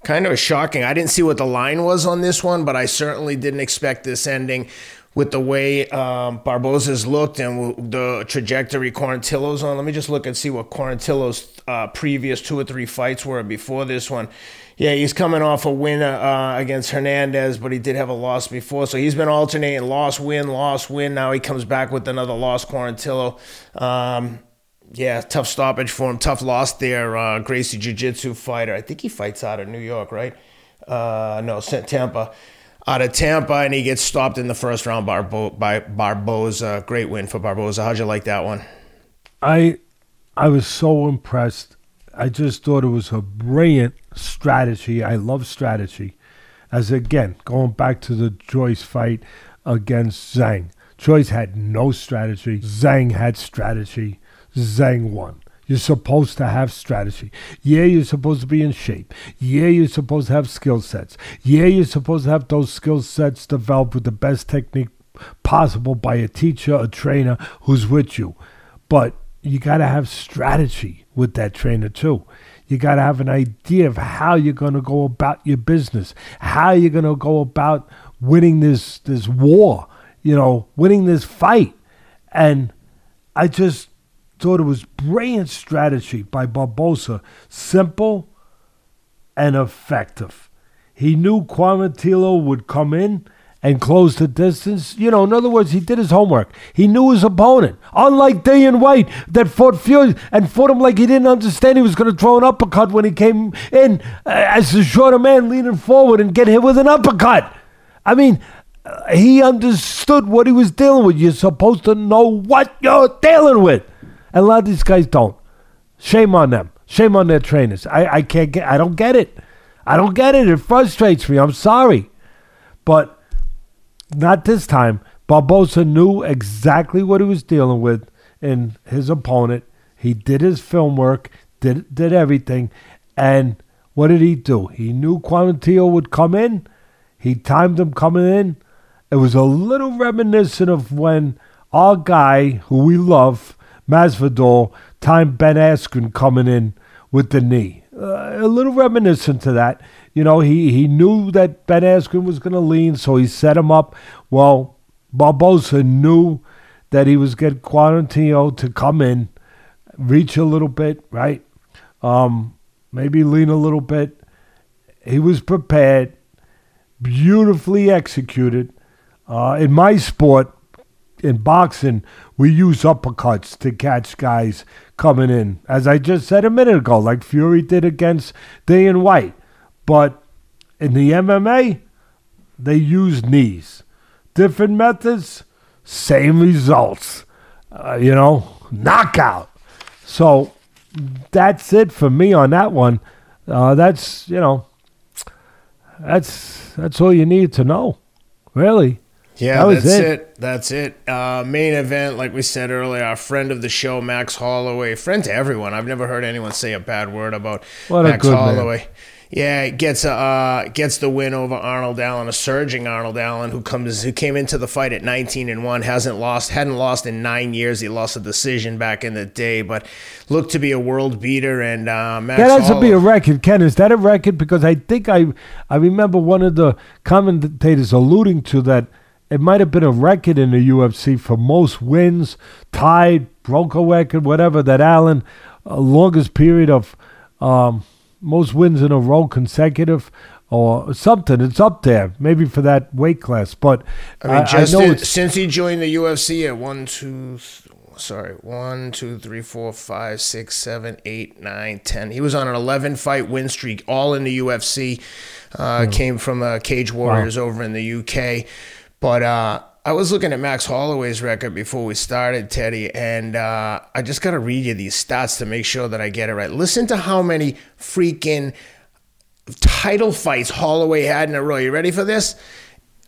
Kind of shocking. I didn't see what the line was on this one, but I certainly didn't expect this ending with the way um, Barboza's looked and the trajectory Quarantillo's on. Let me just look and see what Quarantillo's uh, previous two or three fights were before this one. Yeah, he's coming off a win uh, against Hernandez, but he did have a loss before. So he's been alternating loss, win, loss, win. Now he comes back with another loss, Quarantillo. Um, yeah, tough stoppage for him. Tough loss there. Uh, Gracie Jiu Jitsu fighter. I think he fights out of New York, right? Uh, no, Tampa. Out of Tampa, and he gets stopped in the first round by Barboza. Great win for Barboza. How'd you like that one? I I was so impressed I just thought it was a brilliant strategy. I love strategy. As again, going back to the Joyce fight against Zhang. Joyce had no strategy. Zhang had strategy. Zhang won. You're supposed to have strategy. Yeah, you're supposed to be in shape. Yeah, you're supposed to have skill sets. Yeah, you're supposed to have those skill sets developed with the best technique possible by a teacher, a trainer who's with you. But you got to have strategy with that trainer too. You got to have an idea of how you're going to go about your business, how you're going to go about winning this this war, you know, winning this fight. And I just thought it was brilliant strategy by Barboza. Simple and effective. He knew Quarantillo would come in and close the distance. You know, in other words, he did his homework. He knew his opponent. Unlike Dillian Whyte that fought Fury and fought him like he didn't understand he was going to throw an uppercut when he came in uh, as the shorter man leaning forward and get hit with an uppercut. I mean, uh, he understood what he was dealing with. You're supposed to know what you're dealing with. And a lot of these guys don't. Shame on them. Shame on their trainers. I, I can't get I don't get it. I don't get it. It frustrates me. I'm sorry. But not this time. Barboza knew exactly what he was dealing with in his opponent. He did his film work, did did everything, and what did he do? He knew Quarantillo would come in. He timed him coming in. It was a little reminiscent of when our guy, who we love, Masvidal, timed Ben Askren coming in with the knee. Uh, a little reminiscent to that. You know, he, he knew that Ben Askren was going to lean, so he set him up. Well, Barboza knew that he was getting Quarantillo to come in, reach a little bit, right? Um, maybe lean a little bit. He was prepared, beautifully executed. Uh, in my sport, in boxing, we use uppercuts to catch guys coming in, as I just said a minute ago, like Fury did against Dillian Whyte. But in the MMA, they use knees. Different methods, same results. Uh, you know, knockout. So that's it for me on that one. Uh, that's you know, that's that's all you need to know, really. Yeah, that that's it. it. That's it. Uh, main event, like we said earlier, our friend of the show, Max Holloway, friend to everyone. I've never heard anyone say a bad word about what Max Holloway. Man. Yeah, gets uh gets the win over Arnold Allen, a surging Arnold Allen who comes who came into the fight at 19 and 1, hasn't lost, hadn't lost in 9 years. He lost a decision back in the day, but looked to be a world beater and uh Max That has to be a record. Ken, is that a record because I think I I remember one of the commentators alluding to that it might have been a record in the UFC for most wins, tied, broke a record, whatever, that Allen, uh, longest period of um, most wins in a row consecutive or something. It's up there, maybe for that weight class. But I mean, just I in, since he joined the UFC at one, two, sorry, one, two, three, four, five, six, seven, eight, nine, ten. He was on an eleven fight win streak, all in the UFC. Uh, hmm. Came from uh, Cage Warriors wow. over in the UK. But uh, I was looking at Max Holloway's record before we started, Teddy, and uh, I just got to read you these stats to make sure that I get it right. Listen to how many freaking title fights Holloway had in a row. You ready for this?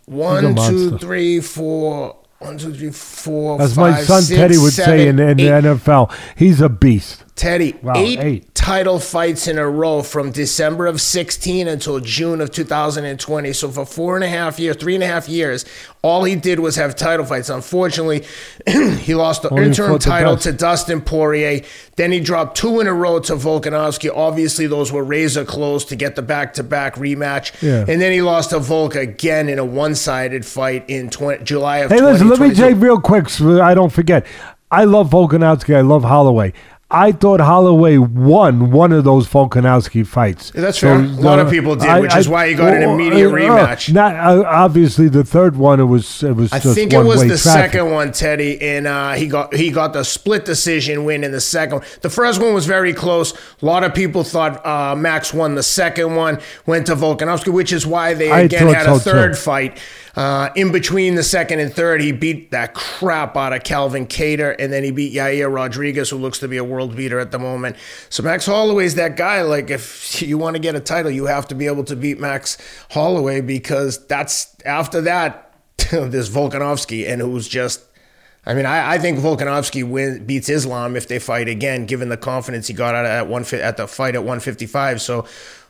One, two, three, four. One, two, three, four. As five, my son six, Teddy would seven, say in, in the NFL, he's a beast. Teddy, wow, eight, eight, title fights in a row from December of 16 until June of 2020. So for four and a half years, three and a half years, all he did was have title fights. Unfortunately, he lost the Only interim title to Dustin Poirier. Then he dropped two in a row to Volkanovski. Obviously, those were razor close to get the back to back rematch. Yeah. And then he lost to Volk again in a one sided fight in 20, July of Hey, listen, let me say real quick so I don't forget. I love Volkanovski. I love Holloway. I thought Holloway won one of those Volkanovski fights. That's so, fair. a lot of people did, which I, is why he got an immediate uh, rematch. Not uh, obviously the third one. It was it was. I think it was the traffic. second one, Teddy, and uh, he got he got the split decision win in the second. one. The first one was very close. A lot of people thought uh, Max won the second one, went to Volkanovski, which is why they again had a third fight. Uh, in between the second and third, he beat that crap out of Calvin Kattar, and then he beat Yair Rodriguez, who looks to be a world beater at the moment. So Max Holloway's that guy. Like, if you want to get a title, you have to be able to beat Max Holloway because that's after that, there's Volkanovski, and who's just. I mean, I, I think Volkanovski win, beats Islam if they fight again, given the confidence he got out of at one at the fight at 155. So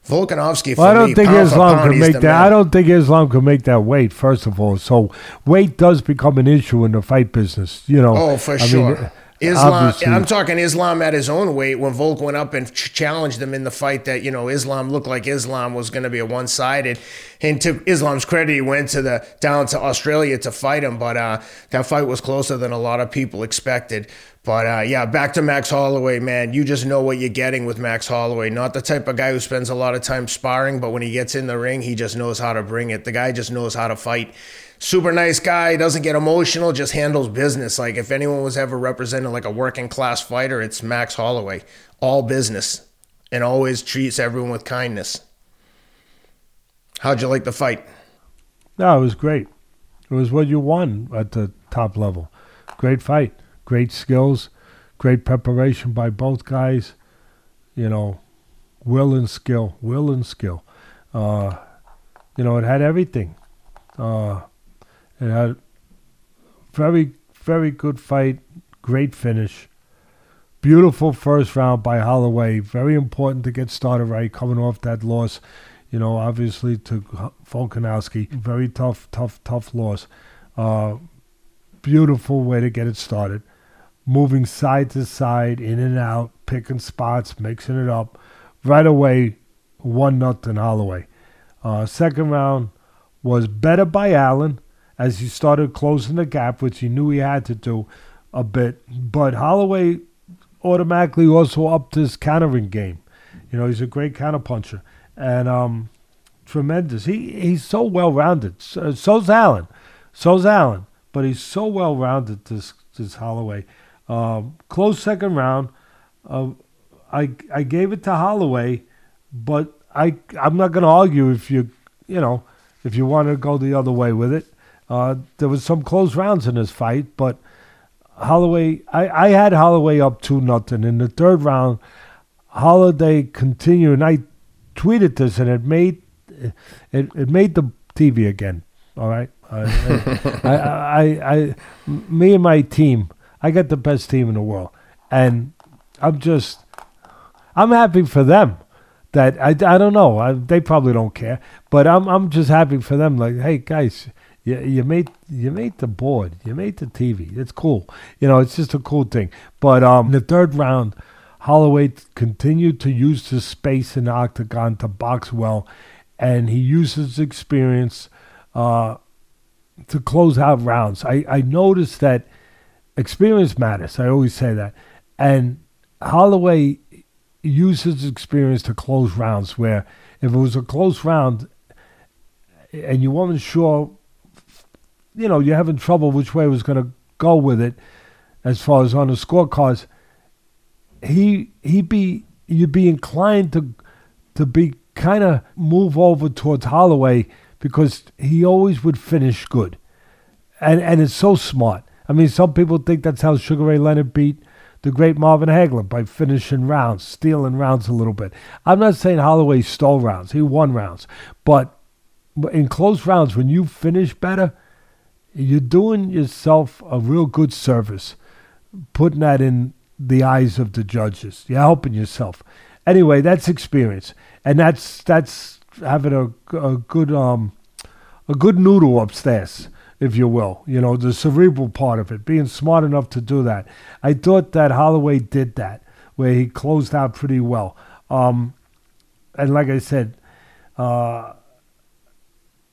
Volkanovski. Well, I don't me, think Islam can make that. Man. I don't think Islam can make that weight. First of all, so weight does become an issue in the fight business. You know. Oh, for I sure. Mean, Islam, Obviously. I'm talking Islam at his own weight. When Volk went up and challenged him in the fight, that you know Islam looked like Islam was going to be a one sided. And to Islam's credit, he went to the down to Australia to fight him, but uh, that fight was closer than a lot of people expected. But uh, yeah, back to Max Holloway, man. You just know what you're getting with Max Holloway. Not the type of guy who spends a lot of time sparring, but when he gets in the ring, he just knows how to bring it. The guy just knows how to fight. Super nice guy, doesn't get emotional, just handles business. Like if anyone was ever represented like a working class fighter, it's Max Holloway. All business and always treats everyone with kindness. How'd you like the fight? No, it was great. It was what you won at the top level. Great fight great skills, great preparation by both guys. You know, will and skill, will and skill. Uh, you know, it had everything. Uh, it had very, very good fight, great finish. Beautiful first round by Holloway. Very important to get started right, coming off that loss. You know, obviously to Volkanovski. Very tough, tough, tough loss. Uh, beautiful way to get it started moving side to side, in and out, picking spots, mixing it up. Right away, one nothing Holloway. Uh, second round was better by Allen as he started closing the gap, which he knew he had to do a bit. But Holloway automatically also upped his countering game. You know, he's a great counterpuncher and um, tremendous. He he's so well rounded. So, so's Allen. So's Allen. But he's so well rounded. This this Holloway. Um, close second round. Uh, I I gave it to Holloway, but I I'm not going to argue if you you know if you want to go the other way with it. Uh, there was some close rounds in this fight, but Holloway I, I had Holloway up two nothing in the third round. Holloway continued, and I tweeted this, and it made it it made the TV again. All right, I, I, I, I, me and my team I got the best team in the world, and I'm just I'm happy for them. That I, I don't know. I, they probably don't care, but I'm I'm just happy for them. Like, hey guys, you you made you made the board, you made the TV. It's cool. You know, it's just a cool thing. But um, in the third round, Holloway continued to use his space in the octagon to box well, and he used his experience uh, to close out rounds. I I noticed that experience matters. I always say that. And Holloway uses experience to close rounds where if it was a close round and you weren't sure, you know, you're having trouble which way was going to go with it as far as on the scorecards, he he'd be you'd be inclined to to be kind of move over towards Holloway because he always would finish good. And and it's so smart. I mean, some people think that's how Sugar Ray Leonard beat the great Marvin Hagler by finishing rounds, stealing rounds a little bit. I'm not saying Holloway stole rounds, he won rounds. But in close rounds, when you finish better, you're doing yourself a real good service, putting that in the eyes of the judges. You're helping yourself. Anyway, that's experience, and that's that's having a, a good um a good noodle upstairs if you will. You know, the cerebral part of it, being smart enough to do that. I thought that Holloway did that, where he closed out pretty well. Um, and like I said, uh,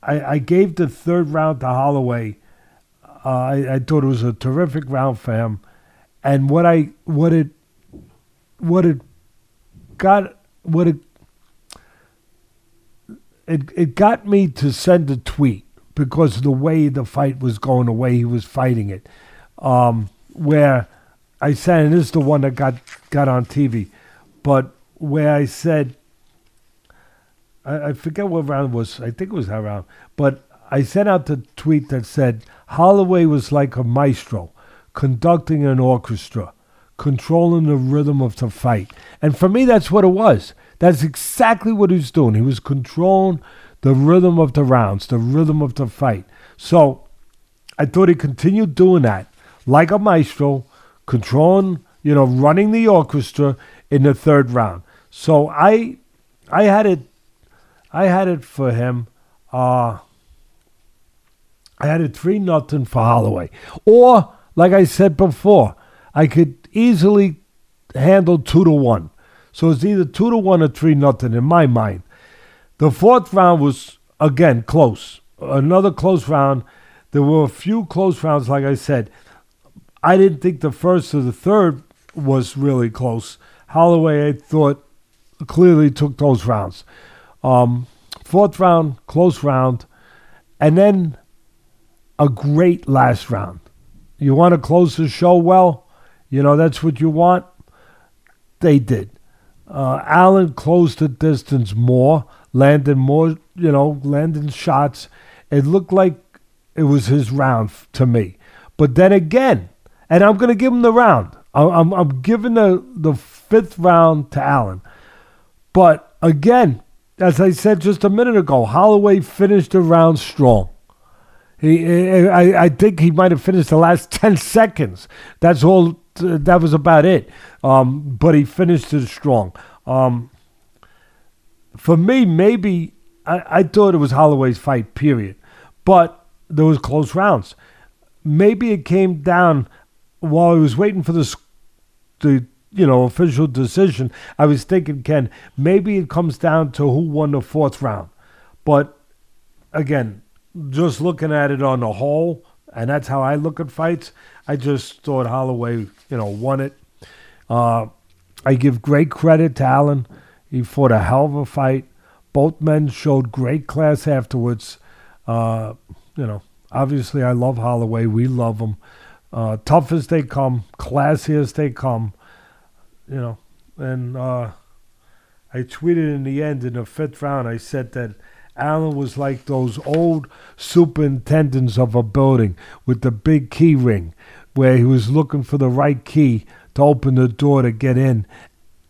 I, I gave the third round to Holloway. Uh, I, I thought it was a terrific round for him, and what I what it what it got what it it it got me to send a tweet because the way the fight was going, the way he was fighting it. Um, where I said, and this is the one that got got on TV, but where I said, I, I forget what round it was. I think it was that round, but I sent out the tweet that said Holloway was like a maestro conducting an orchestra, controlling the rhythm of the fight. And for me, that's what it was. That's exactly what he was doing. He was controlling the rhythm of the rounds, the rhythm of the fight. So I thought he continued doing that like a maestro, controlling, you know, running the orchestra in the third round. So I I had it I had it for him. Uh I had it three nothing for Holloway. Or, like I said before, I could easily handle two to one. So it's either two to one or three nothing in my mind. The fourth round was, again, close. Another close round. There were a few close rounds, like I said. I didn't think the first or the third was really close. Holloway, I thought, clearly took those rounds. Um, fourth round, close round, and then a great last round. You want to close the show well? You know, that's what you want. They did. Uh, Allen closed the distance more, landed more, you know, landing shots. It looked like it was his round to me. But then again, and I'm going to give him the round. I'm, I'm giving the, the fifth round to Allen. But again, as I said just a minute ago, Holloway finished the round strong. He, I, I think he might have finished the last 10 seconds. That's all, that was about it. Um, but he finished it strong. Um, for me, maybe I, I thought it was Holloway's fight, period. But there was close rounds. Maybe it came down while I was waiting for the, the you know official decision. I was thinking, Ken, maybe it comes down to who won the fourth round. But again, just looking at it on the whole, and that's how I look at fights. I just thought Holloway, you know, won it. Uh, I give great credit to Allen. He fought a hell of a fight. Both men showed great class afterwards. Uh, you know, obviously, I love Holloway. We love him. Uh, tough as they come, classy as they come. You know, and uh, I tweeted in the end in the fifth round. I said that Allen was like those old superintendents of a building with the big key ring, where he was looking for the right key to open the door to get in,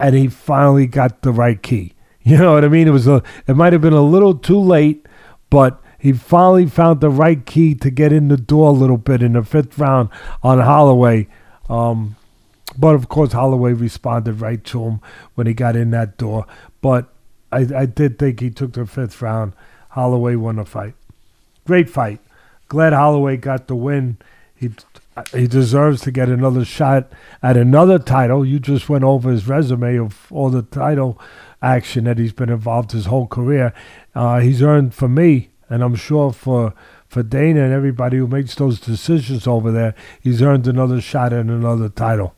and he finally got the right key. You know what I mean? It was a, it might have been a little too late, but he finally found the right key to get in the door a little bit in the fifth round on Holloway. Um, but of course, Holloway responded right to him when he got in that door. But I, I did think he took the fifth round. Holloway won the fight. Great fight. Glad Holloway got the win. He he deserves to get another shot at another title. You just went over his resume of all the title action that he's been involved his whole career. Uh, he's earned for me, and I'm sure for for Dana and everybody who makes those decisions over there, he's earned another shot at another title.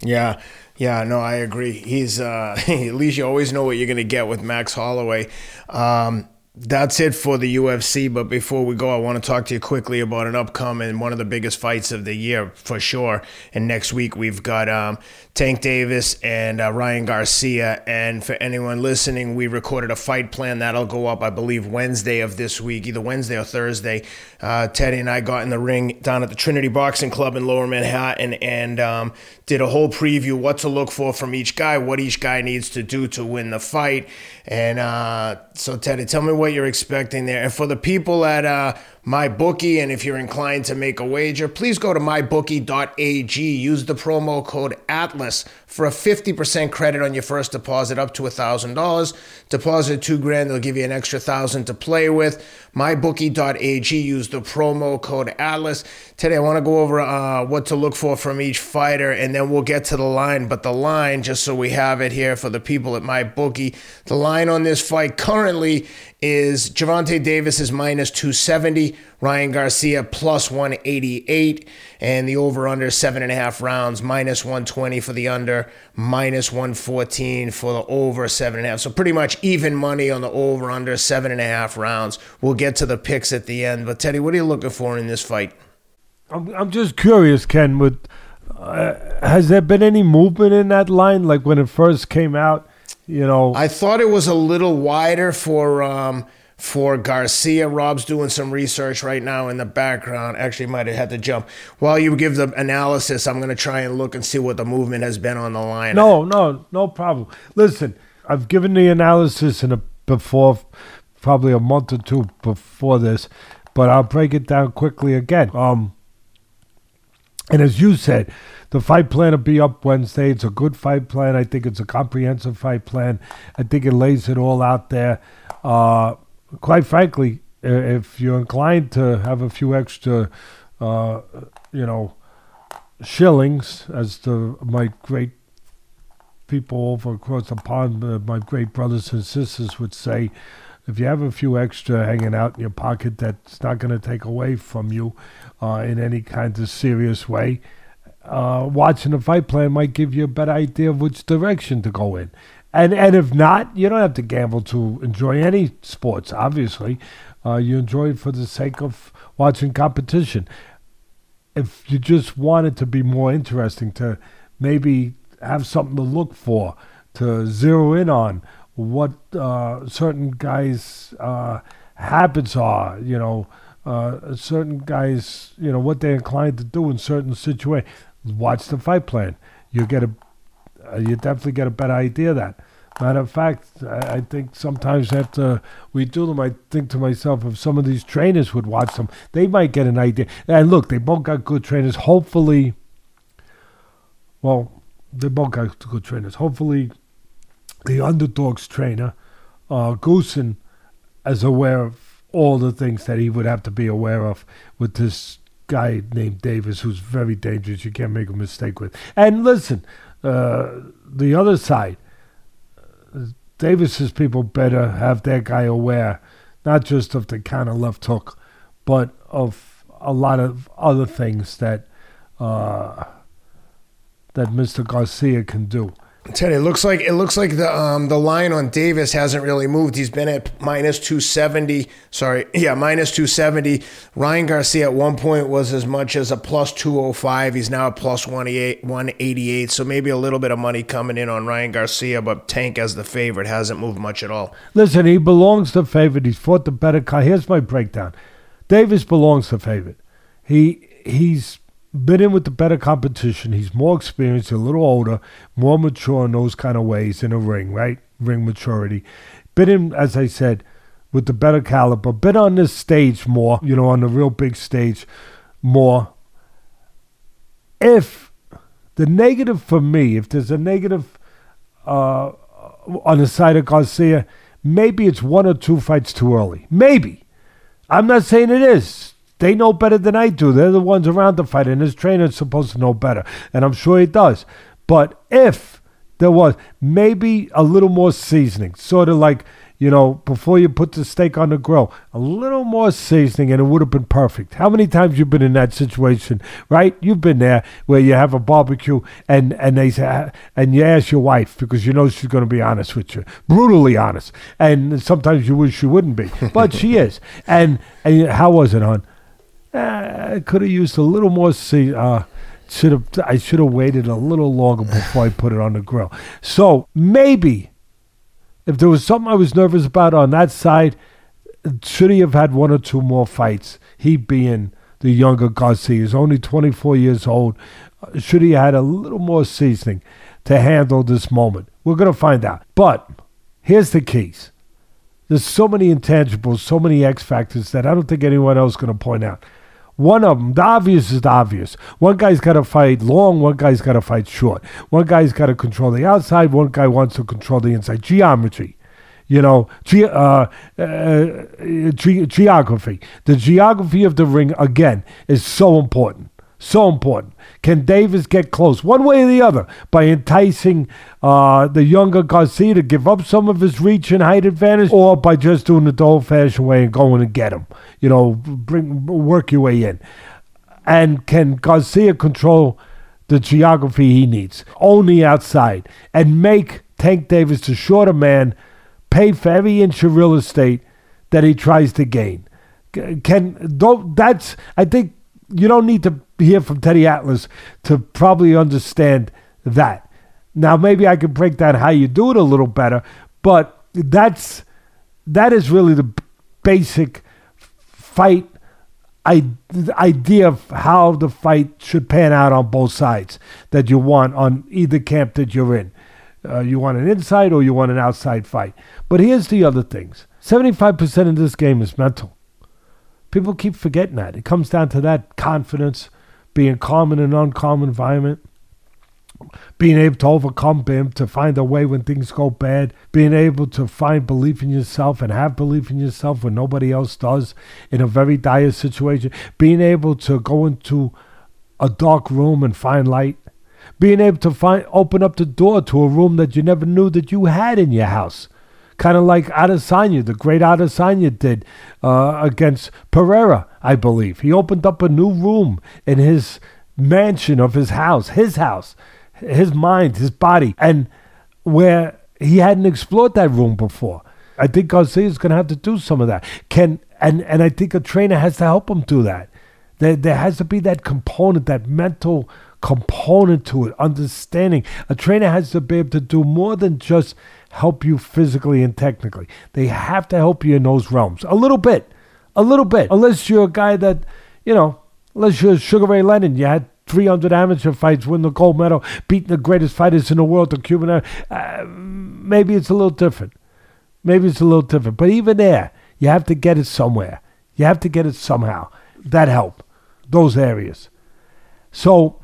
Yeah, yeah, no, I agree. He's uh, at least you always know what you're going to get with Max Holloway. Um, that's it for the UFC. But before we go, I want to talk to you quickly about an upcoming one of the biggest fights of the year for sure. And next week we've got um, Tank Davis and uh, Ryan Garcia. And for anyone listening, we recorded a fight plan that'll go up, I believe, Wednesday of this week, either Wednesday or Thursday. Uh, Teddy and I got in the ring down at the Trinity Boxing Club in Lower Manhattan and um, did a whole preview, what to look for from each guy, what each guy needs to do to win the fight. And uh, so, Teddy, tell me what you're expecting there. And for the people at uh, MyBookie, and if you're inclined to make a wager, please go to mybookie.ag. Use the promo code ATLAS for a 50% credit on your first deposit up to $1,000. Deposit two grand, they'll give you an extra thousand to play with. MyBookie.ag. Use the promo code ATLAS. Today, I want to go over uh, what to look for from each fighter, and then we'll get to the line. But the line, just so we have it here for the people at my bookie, the line on this fight currently is Gervonta Davis is minus 270, Ryan Garcia plus 188, and the over under seven and a half rounds, minus 120 for the under, minus 114 for the over seven and a half. So pretty much even money on the over under seven and a half rounds. We'll get to the picks at the end. But Teddy, what are you looking for in this fight? I'm, I'm just curious, Ken. With uh, has there been any movement in that line? Like when it first came out, you know. I thought it was a little wider for um, for Garcia. Rob's doing some research right now in the background. Actually, might have had to jump. While you give the analysis, I'm going to try and look and see what the movement has been on the line. No, no, no problem. Listen, I've given the analysis in a before, probably a month or two before this, but I'll break it down quickly again. Um, and as you said, the fight plan will be up Wednesday. It's a good fight plan. I think it's a comprehensive fight plan. I think it lays it all out there. Uh, quite frankly, if you're inclined to have a few extra, uh, you know, shillings, as the my great people over across the pond, uh, my great brothers and sisters would say, if you have a few extra hanging out in your pocket, that's not going to take away from you uh, in any kind of serious way. Uh, watching a fight plan might give you a better idea of which direction to go in. And and if not, you don't have to gamble to enjoy any sports. Obviously, uh, you enjoy it for the sake of watching competition. If you just want it to be more interesting, to maybe have something to look for, to zero in on what uh, certain guys' uh, habits are, you know, uh, certain guys, you know, what they're inclined to do in certain situations. Watch the fight plan. You get a, uh, you definitely get a better idea of that. Matter of fact, I, I think sometimes after we do them, I think to myself, if some of these trainers would watch them, they might get an idea. And look, they both got good trainers. Hopefully, well, they both got good trainers. Hopefully, the underdogs trainer, uh, Goossen, is aware of all the things that he would have to be aware of with this guy named Davis, who's very dangerous. You can't make a mistake with. And listen, uh, the other side, Davis's people better have their guy aware, not just of the kind of left hook, but of a lot of other things that uh, that Mr. Garcia can do. Ted, it looks like it looks like the um, the line on Davis hasn't really moved. He's been at minus two seventy. Sorry, yeah, minus two seventy. Ryan Garcia at one point was as much as a plus two oh five. He's now at plus one eight one eighty eight. So maybe a little bit of money coming in on Ryan Garcia, but Tank as the favorite hasn't moved much at all. Listen, he belongs to favorite. He's fought the better guy. Here's my breakdown. Davis belongs to favorite. He he's been in with the better competition. He's more experienced, a little older, more mature in those kind of ways in a ring, right? Ring maturity. Been in, as I said, with the better caliber. Been on this stage more, you know, on the real big stage more. If the negative for me, if there's a negative uh, on the side of Garcia, maybe it's one or two fights too early. Maybe. I'm not saying it is. They know better than I do. They're the ones around the fight, and his trainer's supposed to know better. And I'm sure he does. But if there was maybe a little more seasoning, sort of like, you know, before you put the steak on the grill, a little more seasoning and it would have been perfect. How many times you've been in that situation, right? You've been there where you have a barbecue and and they say, and you ask your wife because you know she's going to be honest with you, brutally honest, and sometimes you wish she wouldn't be, but she is. And and how was it, hon? I could have used a little more seed. Uh, should have I should have waited a little longer before I put it on the grill. So maybe if there was something I was nervous about on that side, should he have had one or two more fights? He being the younger Garcia, he's only 24 years old. Uh, should he have had a little more seasoning to handle this moment? We're to find out. But here's the keys. There's so many intangibles, so many X factors that I don't think anyone else is going to point out. One of them, the obvious is the obvious. One guy's got to fight long, one guy's got to fight short. One guy's got to control the outside, one guy wants to control the inside. Geometry, you know, ge- uh, uh, ge- geography. The geography of the ring, again, is so important. So important. Can Davis get close one way or the other by enticing uh, the younger Garcia to give up some of his reach and height advantage, or by just doing it the old-fashioned way and going and get him? You know, bring work your way in. And can Garcia control the geography he needs, own the outside, and make Tank Davis the shorter man pay for every inch of real estate that he tries to gain? Can don't that's I think you don't need to hear from Teddy Atlas to probably understand that. Now, maybe I could break down how you do it a little better, but that's that is really the basic fight idea of how the fight should pan out on both sides that you want on either camp that you're in. Uh, you want an inside or you want an outside fight. But here's the other things 75% of this game is mental. People keep forgetting that. It comes down to that confidence, being calm in an uncommon environment, being able to overcome them, to find a way when things go bad, being able to find belief in yourself and have belief in yourself when nobody else does in a very dire situation, being able to go into a dark room and find light, being able to find open up the door to a room that you never knew that you had in your house kind of like Adesanya, the great Adesanya did uh, against Pereira, I believe. He opened up a new room in his mansion of his house, his house, his mind, his body, and where he hadn't explored that room before. I think Garcia's going to have to do some of that. Can and and I think a trainer has to help him do that. There there has to be that component, that mental component to it, understanding. A trainer has to be able to do more than just help you physically and technically. They have to help you in those realms a little bit, a little bit. Unless you're a guy that, you know, unless you're Sugar Ray Leonard, you had 300 amateur fights, win the gold medal, beating the greatest fighters in the world, the Cuban. Uh, maybe it's a little different. Maybe it's a little different. But even there, you have to get it somewhere. You have to get it somehow. That help, those areas. So,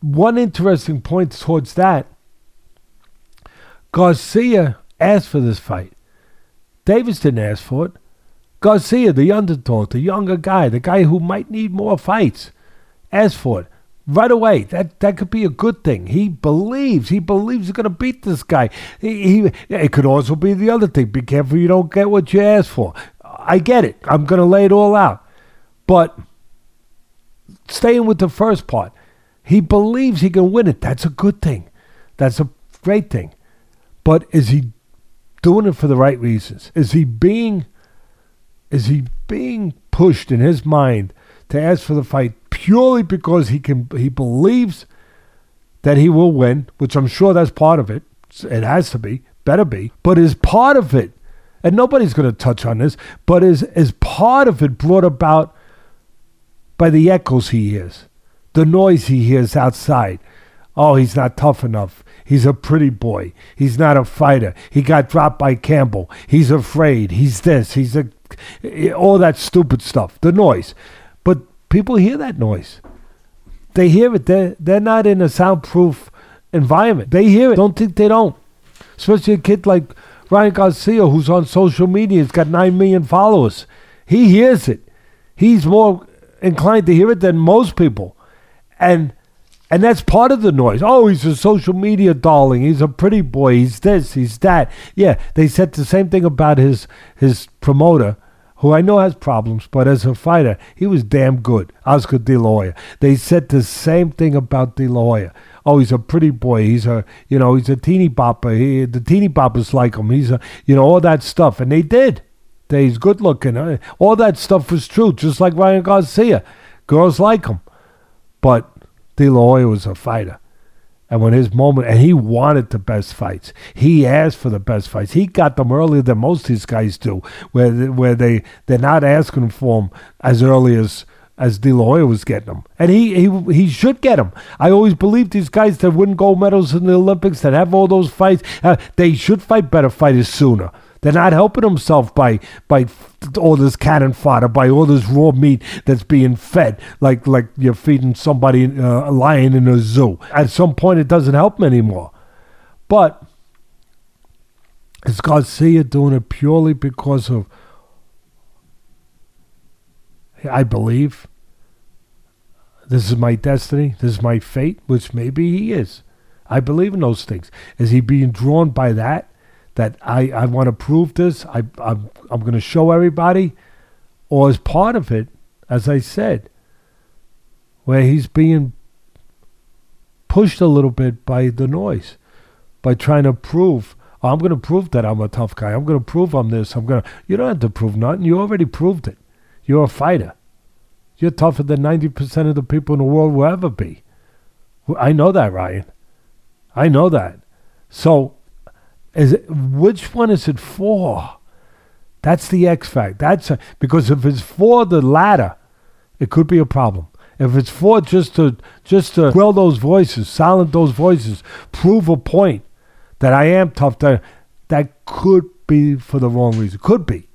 one interesting point towards that Garcia asked for this fight. Davis didn't ask for it. Garcia, the underdog, the younger guy, the guy who might need more fights, asked for it right away. That that could be a good thing. He believes. He believes he's going to beat this guy. He, he, it could also be the other thing. Be careful you don't get what you ask for. I get it. I'm going to lay it all out. But staying with the first part, he believes he can win it. That's a good thing. That's a great thing. But is he doing it for the right reasons? Is he being is he being pushed in his mind to ask for the fight purely because he can he believes that he will win, which I'm sure that's part of it. It has to be, better be, but is part of it, and nobody's going to touch on this, but is is part of it brought about by the echoes he hears, the noise he hears outside. Oh, he's not tough enough. He's a pretty boy. He's not a fighter. He got dropped by Campbell. He's afraid. He's this. He's a Eh, all that stupid stuff. The noise. But people hear that noise. They hear it. They're, they're not in a soundproof environment. They hear it. Don't think they don't. Especially a kid like Ryan Garcia, who's on social media, he's got 9 million followers. He hears it. He's more inclined to hear it than most people. And and that's part of the noise. Oh, he's a social media darling. He's a pretty boy. He's this, he's that. Yeah, they said the same thing about his his promoter who I know has problems, but as a fighter, he was damn good. Oscar De La Hoya. They said the same thing about De La Hoya. Oh, he's a pretty boy. He's a, you know, he's a teeny bopper. He, the teeny boppers like him. He's a, you know, all that stuff. And they did. They, he's good looking. Uh, all that stuff was true, just like Ryan Garcia. Girls like him. But De La Hoya was a fighter. And when his moment, and he wanted the best fights. He asked for the best fights. He got them earlier than most of these guys do, where where they they're not asking for them as early as as De La Hoya was getting them, and he he he should get them. I always believed these guys that win gold medals in the Olympics, that have all those fights, uh, they should fight better fighters sooner. They're not helping themselves by by all this cannon fodder, by all this raw meat that's being fed, like like you're feeding somebody uh, a lion in a zoo. At some point, it doesn't help them anymore. But is Garcia doing it purely because of? I believe this is my destiny, this is my fate, which maybe he is. I believe in those things. Is he being drawn by that? That I, I want to prove this, I, I'm, I'm going to show everybody, or as part of it, as I said, where he's being pushed a little bit by the noise, by trying to prove, oh, I'm going to prove that I'm a tough guy. I'm going to prove I'm this. I'm going to. You don't have to prove nothing. You already proved it. You're a fighter. You're tougher than 90% of the people in the world will ever be. I know that, Ryan. I know that. So is it, which one is it for? That's the X fact. That's a, because if it's for the latter, it could be a problem. If it's for just to just to quell those voices, silence those voices, prove a point that I am tough, that that could be for the wrong reason. Could be.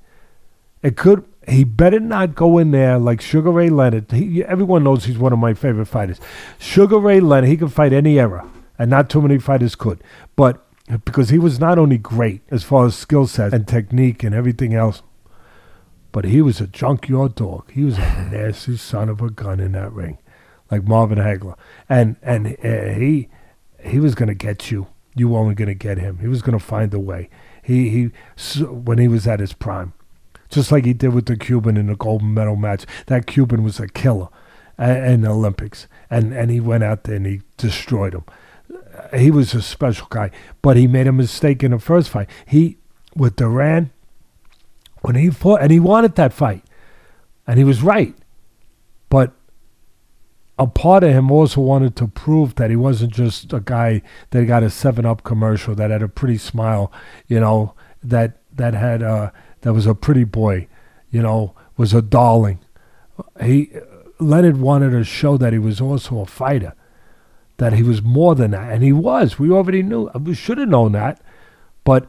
It could. He better not go in there like Sugar Ray Leonard. He, everyone knows he's one of my favorite fighters. Sugar Ray Leonard. He can fight any era, and not too many fighters could. But because he was not only great as far as skill set and technique and everything else, but he was a junkyard dog. He was a nasty son of a gun in that ring, like Marvin Hagler, and and uh, he he was going to get you. you weren't going to get him. He was going to find a way. He he when he was at his prime, just like he did with the Cuban in the gold medal match. That Cuban was a killer in the Olympics, and and he went out there and he destroyed him. He was a special guy, but he made a mistake in the first fight. He with Duran when he fought, and he wanted that fight, and he was right, but a part of him also wanted to prove that he wasn't just a guy that got a Seven Up commercial that had a pretty smile, you know, that that had a that was a pretty boy, you know, was a darling. He uh, Leonard wanted to show that he was also a fighter, that he was more than that, and he was. We already knew. We should have known that, but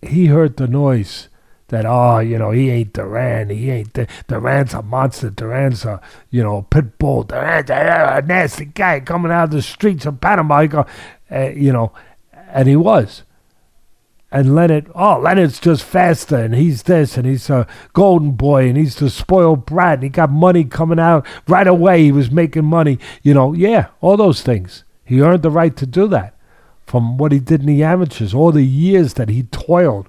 he heard the noise that oh you know he ain't Duran. He ain't Duran's a monster. Duran's a you know pit bull. Duran's a, nasty guy coming out of the streets of Panama. Go, uh, you know and he was and Leonard oh Leonard's just faster and he's this and he's a golden boy and he's the spoiled brat and he got money coming out right away he was making money you know yeah all those things he earned the right to do that from what he did in the amateurs all the years that he toiled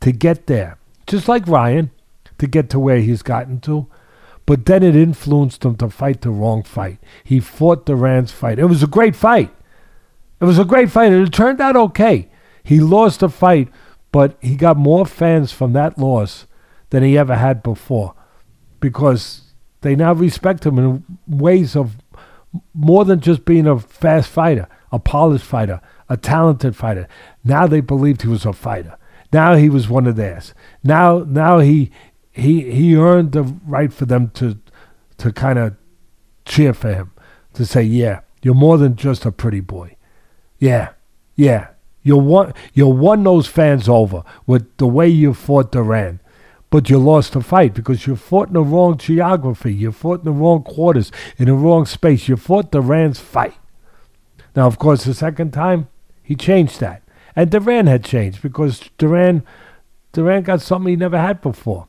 to get there just like Ryan, to get to where he's gotten to. But then it influenced him to fight the wrong fight. He fought Duran's fight. It was a great fight. It was a great fight, and it turned out okay. He lost the fight, but he got more fans from that loss than he ever had before because they now respect him in ways of more than just being a fast fighter, a polished fighter, a talented fighter. Now they believed he was a fighter. Now he was one of theirs. Now now he he he earned the right for them to to kind of cheer for him, to say, yeah, you're more than just a pretty boy. Yeah, yeah. You won you won those fans over with the way you fought Duran. But you lost the fight because you fought in the wrong geography. You fought in the wrong quarters, in the wrong space. You fought Duran's fight. Now, of course, the second time, he changed that. And Duran had changed because Duran, Duran got something he never had before.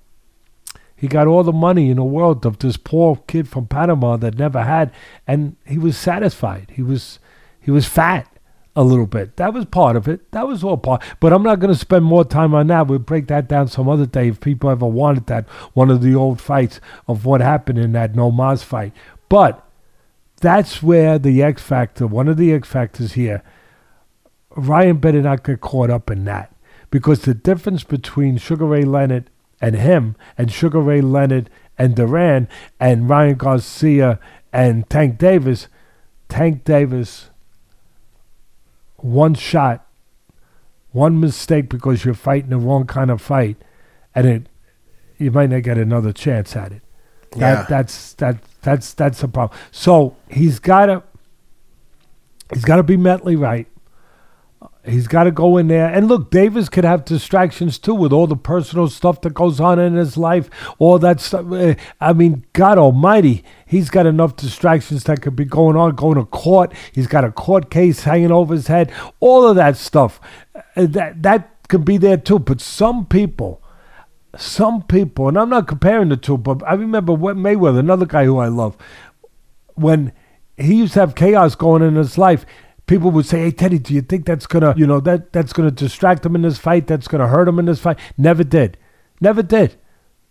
He got all the money in the world of this poor kid from Panama that never had, and he was satisfied. He was, he was fat a little bit. That was part of it. That was all part. But I'm not going to spend more time on that. We'll break that down some other day if people ever wanted that. One of the old fights of what happened in that No Mas fight. But that's where the X factor, one of the X factors here, Ryan better not get caught up in that because the difference between Sugar Ray Leonard and him and Sugar Ray Leonard and Duran and Ryan Garcia and Tank Davis, Tank Davis, one shot, one mistake because you're fighting the wrong kind of fight, and it you might not get another chance at it. That, yeah. that's that that's that's a problem. So he's gotta he's gotta be mentally right. He's got to go in there. And look, Davis could have distractions too with all the personal stuff that goes on in his life, all that stuff. Eh, I mean, God Almighty, he's got enough distractions that could be going on, going to court. He's got a court case hanging over his head, all of that stuff. Eh, that, that could be there too. But some people, some people, and I'm not comparing the two, but I remember Mayweather, another guy who I love, when he used to have chaos going in his life people would say, "Hey Teddy, do you think that's gonna, you know, that that's gonna distract him in this fight? That's gonna hurt him in this fight?" Never did, never did,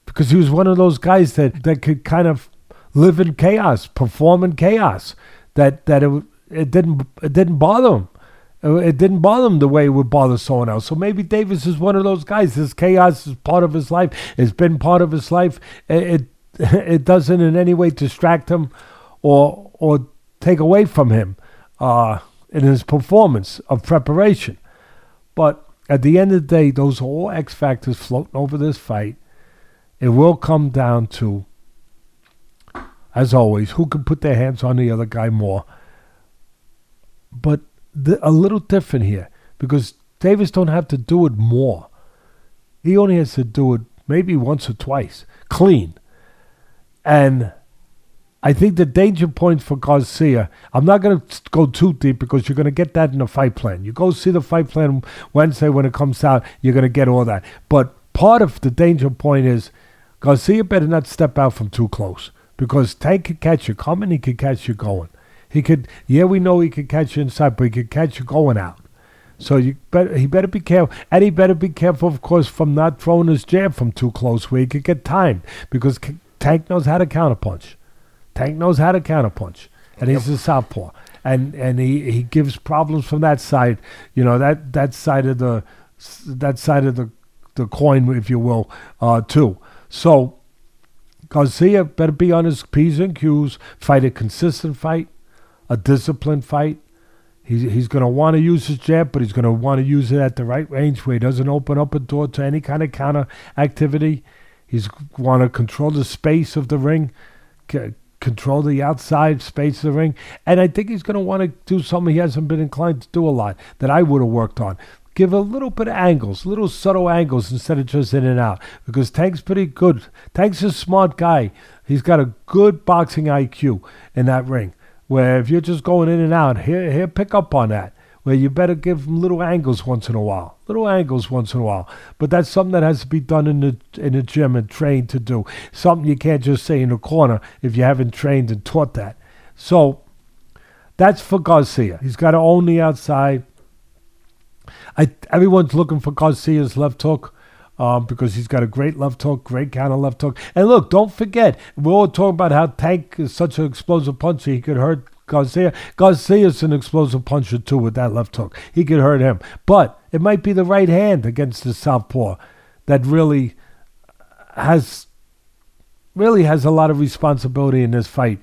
because he was one of those guys that that could kind of live in chaos, perform in chaos. That that it it didn't it didn't bother him. It didn't bother him the way it would bother someone else. So maybe Davis is one of those guys. This chaos is part of his life. It's been part of his life. It it, it doesn't in any way distract him or or take away from him. Uh, in his performance of preparation. But at the end of the day, those are all X factors floating over this fight. It will come down to, as always, who can put their hands on the other guy more. But the, a little different here because Davis don't have to do it more. He only has to do it maybe once or twice, clean. And I think the danger point for Garcia, I'm not going to go too deep because you're going to get that in the fight plan. You go see the fight plan Wednesday when it comes out, you're going to get all that. But part of the danger point is Garcia better not step out from too close because Tank could catch you coming, he could catch you going. He could, yeah, we know he could catch you inside, but he could catch you going out. So you better he better be careful, and he better be careful, of course, from not throwing his jab from too close where he could get timed because Tank knows how to counterpunch. Tank knows how to counterpunch, and he's a southpaw, and and he, he gives problems from that side. You know that that side of the that side of the the coin, if you will, uh, too. So Garcia better be on his p's and q's, fight a consistent fight, a disciplined fight. He's, he's going to want to use his jab, but he's going to want to use it at the right range where he doesn't open up a door to any kind of counter activity. He's want to control the space of the ring, control the outside space of the ring, and I think he's going to want to do something he hasn't been inclined to do a lot that I would have worked on. Give a little bit of angles, little subtle angles instead of just in and out, because Tank's pretty good. Tank's a smart guy. He's got a good boxing IQ in that ring. Where if you're just going in and out, he'll, he'll pick up on that where you better give them little angles once in a while, little angles once in a while. But that's something that has to be done in the in the gym and trained to do. Something you can't just say in the corner if you haven't trained and taught that. So that's for Garcia. He's got to own the outside. I everyone's looking for Garcia's left hook. Um, because he's got a great left hook, great counter left hook. And look, don't forget, we're all talking about how Tank is such an explosive puncher. He could hurt Garcia. Garcia's an explosive puncher too with that left hook. He could hurt him. But it might be the right hand against the southpaw that really has really has a lot of responsibility in this fight,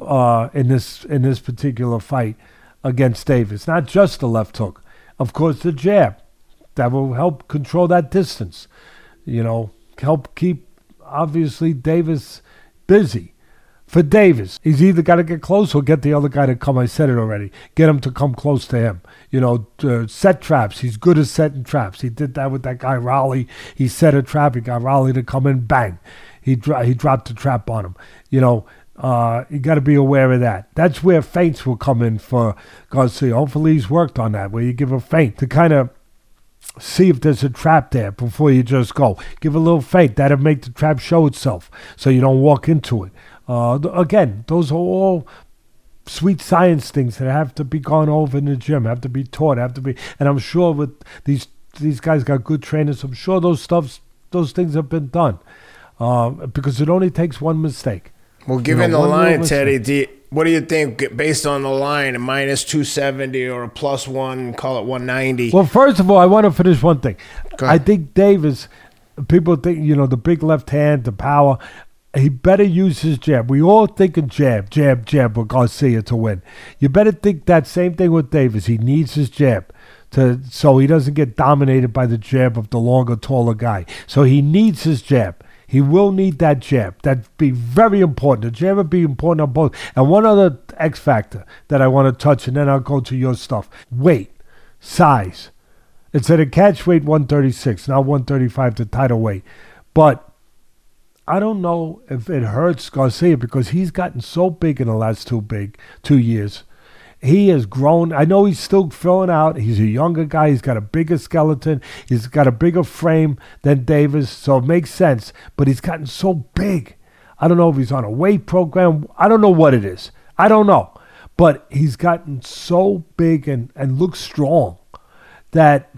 uh, in this in this particular fight against Davis. Not just the left hook, of course, the jab that will help control that distance. You know, help keep obviously Davis busy for Davis. He's either got to get close or get the other guy to come. I said it already. Get him to come close to him. You know, uh, set traps. He's good at setting traps. He did that with that guy Rolly. He set a trap. He got Rolly to come in. Bang. He dro- he dropped the trap on him. You know, uh, you got to be aware of that. That's where feints will come in for Garcia. Hopefully, he's worked on that. Where you give a feint to kind of see if there's a trap there before you just go. Give a little feint. That'll make the trap show itself so you don't walk into it. Uh, again, those are all sweet science things that have to be gone over in the gym, have to be taught, have to be. And I'm sure with these these guys got good trainers. I'm sure those stuffs, those things have been done, uh, because it only takes one mistake. Well, given you know, the line, Teddy, do you, what do you think based on the line, a minus 270 or a plus one, call it 190? Well, first of all, I want to finish one thing. I think Davis, people think, you know, the big left hand, the power he better use his jab. We all think of jab, jab, jab with Garcia to win. You better think that same thing with Davis. He needs his jab to so he doesn't get dominated by the jab of the longer, taller guy. So he needs his jab. He will need that jab. That'd be very important. The jab would be important on both. And one other X factor that I want to touch, and then I'll go to your stuff. Weight, size. It's at a catch weight 136, not 135 to title weight. But I don't know if it hurts Garcia because he's gotten so big in the last two big two years. He has grown. I know he's still filling out. He's a younger guy. He's got a bigger skeleton. He's got a bigger frame than Davis, so it makes sense. But he's gotten so big. I don't know if he's on a weight program. I don't know what it is. I don't know. But he's gotten so big and, and looks strong that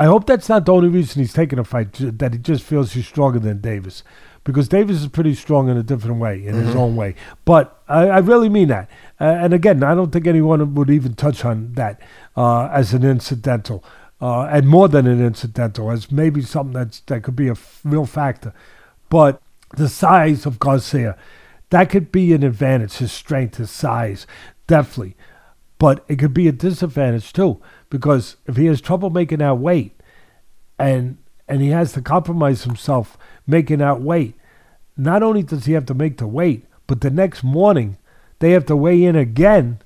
I hope that's not the only reason he's taking a fight, that he just feels he's stronger than Davis. Because Davis is pretty strong in a different way, in mm-hmm. his own way. But I, I really mean that. Uh, and again, I don't think anyone would even touch on that uh, as an incidental, uh, and more than an incidental, as maybe something that's, that could be a f- real factor. But the size of Garcia, that could be an advantage, his strength, his size, definitely. But it could be a disadvantage too because if he has trouble making that weight and and he has to compromise himself making that weight, not only does he have to make the weight, but the next morning they have to weigh in again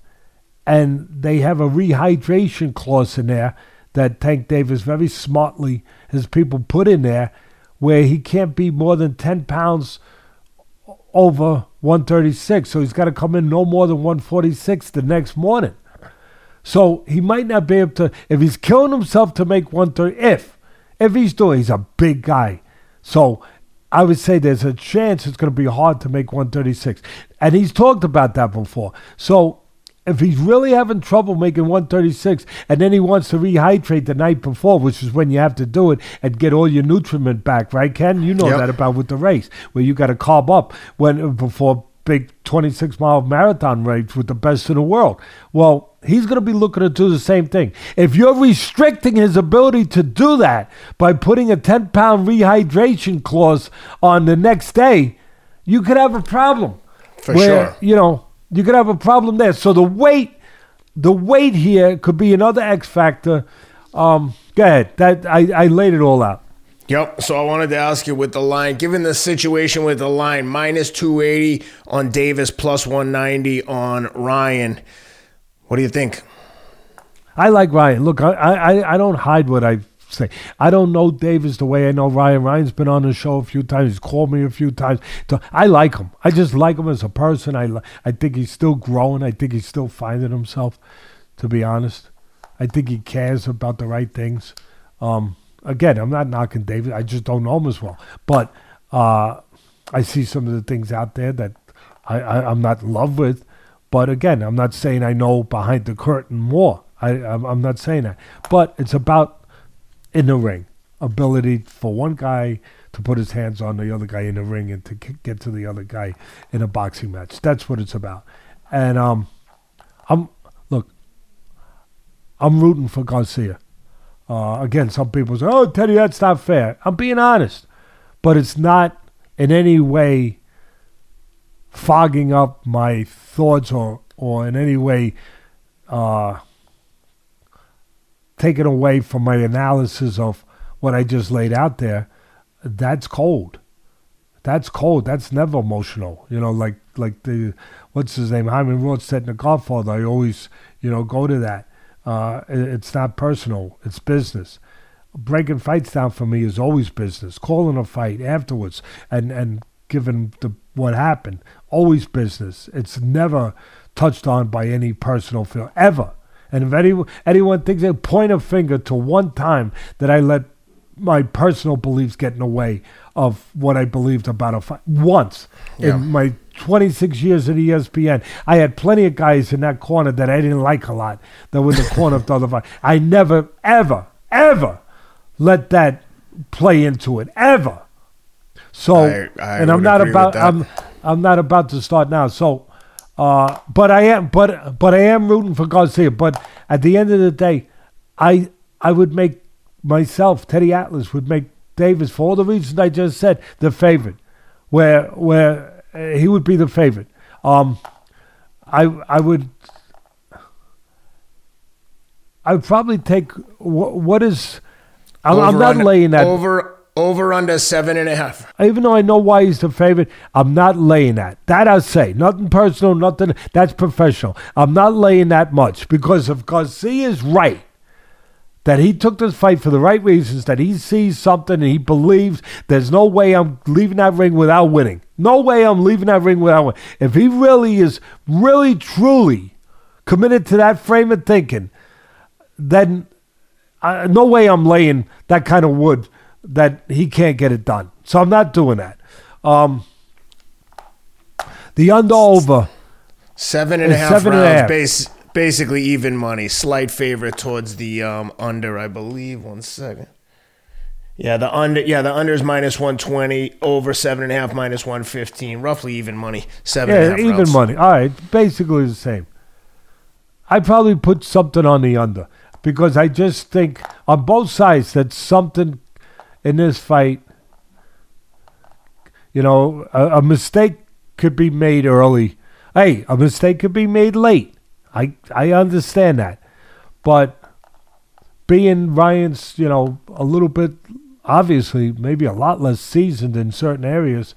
and they have a rehydration clause in there that Tank Davis very smartly has people put in there where he can't be more than 10 pounds over 136. So he's got to come in no more than 146 the next morning. So he might not be able to, if he's killing himself to make 130, if, if he's doing, he's a big guy. So I would say there's a chance it's going to be hard to make 136. And he's talked about that before. So if he's really having trouble making 136 and then he wants to rehydrate the night before, which is when you have to do it and get all your nutriment back, right, Ken? You know Yep. that about with the race, where you got to carb up when before big 26 mile marathon race with the best in the world. Well, he's going to be looking to do the same thing. If you're restricting his ability to do that by putting a 10 pound rehydration clause on the next day, you could have a problem. For where, sure. You know, you could have a problem there. So the weight, the weight here could be another X factor. Um, go ahead. That I, I laid it all out. Yep. So I wanted to ask you with the line, given the situation with the line, minus 280 on Davis, plus 190 on Ryan. What do you think? I like Ryan. Look, I, I, I don't hide what I say. I don't know Davis the way I know Ryan. Ryan's been on the show a few times. He's called me a few times. I like him. I just like him as a person. I, I think he's still growing. I think he's still finding himself, to be honest. I think he cares about the right things. Um, again, I'm not knocking David. I just don't know him as well. But uh, I see some of the things out there that I, I, I'm not in love with. But again, I'm not saying I know behind the curtain more. I, I'm, I'm not saying that. But it's about in the ring ability for one guy to put his hands on the other guy in the ring and to get to the other guy in a boxing match. That's what it's about. And um, I'm look, I'm rooting for Garcia. Uh, again, some people say, "Oh, Teddy, that's not fair." I'm being honest, but it's not in any way fogging up my thoughts or or in any way uh, taken away from my analysis of what I just laid out there. That's cold. That's cold. That's never emotional. You know, like like the what's his name, Hyman Roth said in The Godfather. I always you know go to that. Uh, it's not personal. It's business. Breaking fights down for me is always business. Calling a fight afterwards and and giving the what happened always business. It's never touched on by any personal feel ever. And if any, anyone thinks they point a finger to one time that I let my personal beliefs get in the way of what I believed about a fight, once Yeah. in my 26 years at ESPN, I had plenty of guys in that corner that I didn't like a lot that were in the corner of the other fight. I never, ever, ever let that play into it, ever. So, I- I and I'm not about. I'm I'm not about to start now. So, uh, but I am but but I am rooting for Garcia. But at the end of the day, I I would make myself Teddy Atlas would make Davis for all the reasons I just said the favorite, where where he would be the favorite. Um, I I would. I would probably take what, what is. I'm, I'm not under- laying that Over over under seven and a half. even though I know why he's the favorite, I'm not laying that. That I'll say. Nothing personal, nothing. That's professional. I'm not laying that much because if Garcia is right, that he took this fight for the right reasons, that he sees something and he believes there's no way I'm leaving that ring without winning. No way I'm leaving that ring without winning. If he really is, really, truly committed to that frame of thinking, then uh, no way I'm laying that kind of wood that he can't get it done. So I'm not doing that. Um, the under over. Seven and a half seven and a rounds, half. base, basically even money. Slight favorite towards the um, under, I believe. One second. Yeah, the under. Yeah, the under is minus one twenty. Over seven and a half, minus one fifteen. Roughly even money. Seven Yeah, even rounds. money. All right, basically the same. I'd probably put something on the under because I just think on both sides that something in this fight, you know, a, a mistake could be made early. Hey, a mistake could be made late. I I understand that, but being Ryan's, you know, a little bit, obviously, maybe a lot less seasoned in certain areas,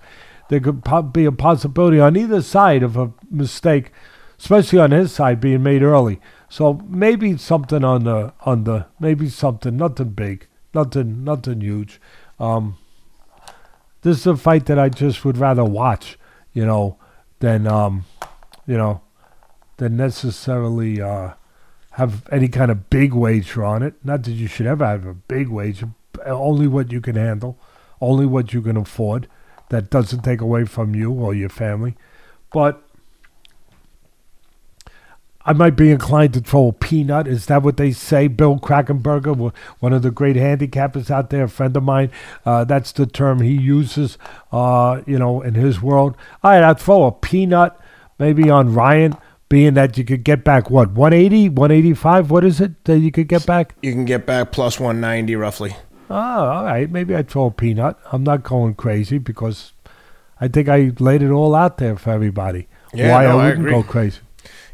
there could be a possibility on either side of a mistake, especially on his side being made early. So maybe something on the on the maybe something nothing big, nothing nothing huge. Um, this is a fight that I just would rather watch, you know, than um, you know, than necessarily uh, have any kind of big wager on it. Not that you should ever have a big wager, only what you can handle, only what you can afford. That doesn't take away from you or your family. But I might be inclined to throw a peanut. Is that what they say? Bill Krackomberger, one of the great handicappers out there, a friend of mine. Uh, that's the term he uses, uh, you know, in his world. All right, I'd throw a peanut maybe on Ryan, being that you could get back, what, 180, 185? What is it that you could get back? You can get back plus 190 roughly. Oh, all right. Maybe I'd throw a peanut. I'm not going crazy because I think I laid it all out there for everybody. Yeah, Why no, I I wouldn't agree. go crazy.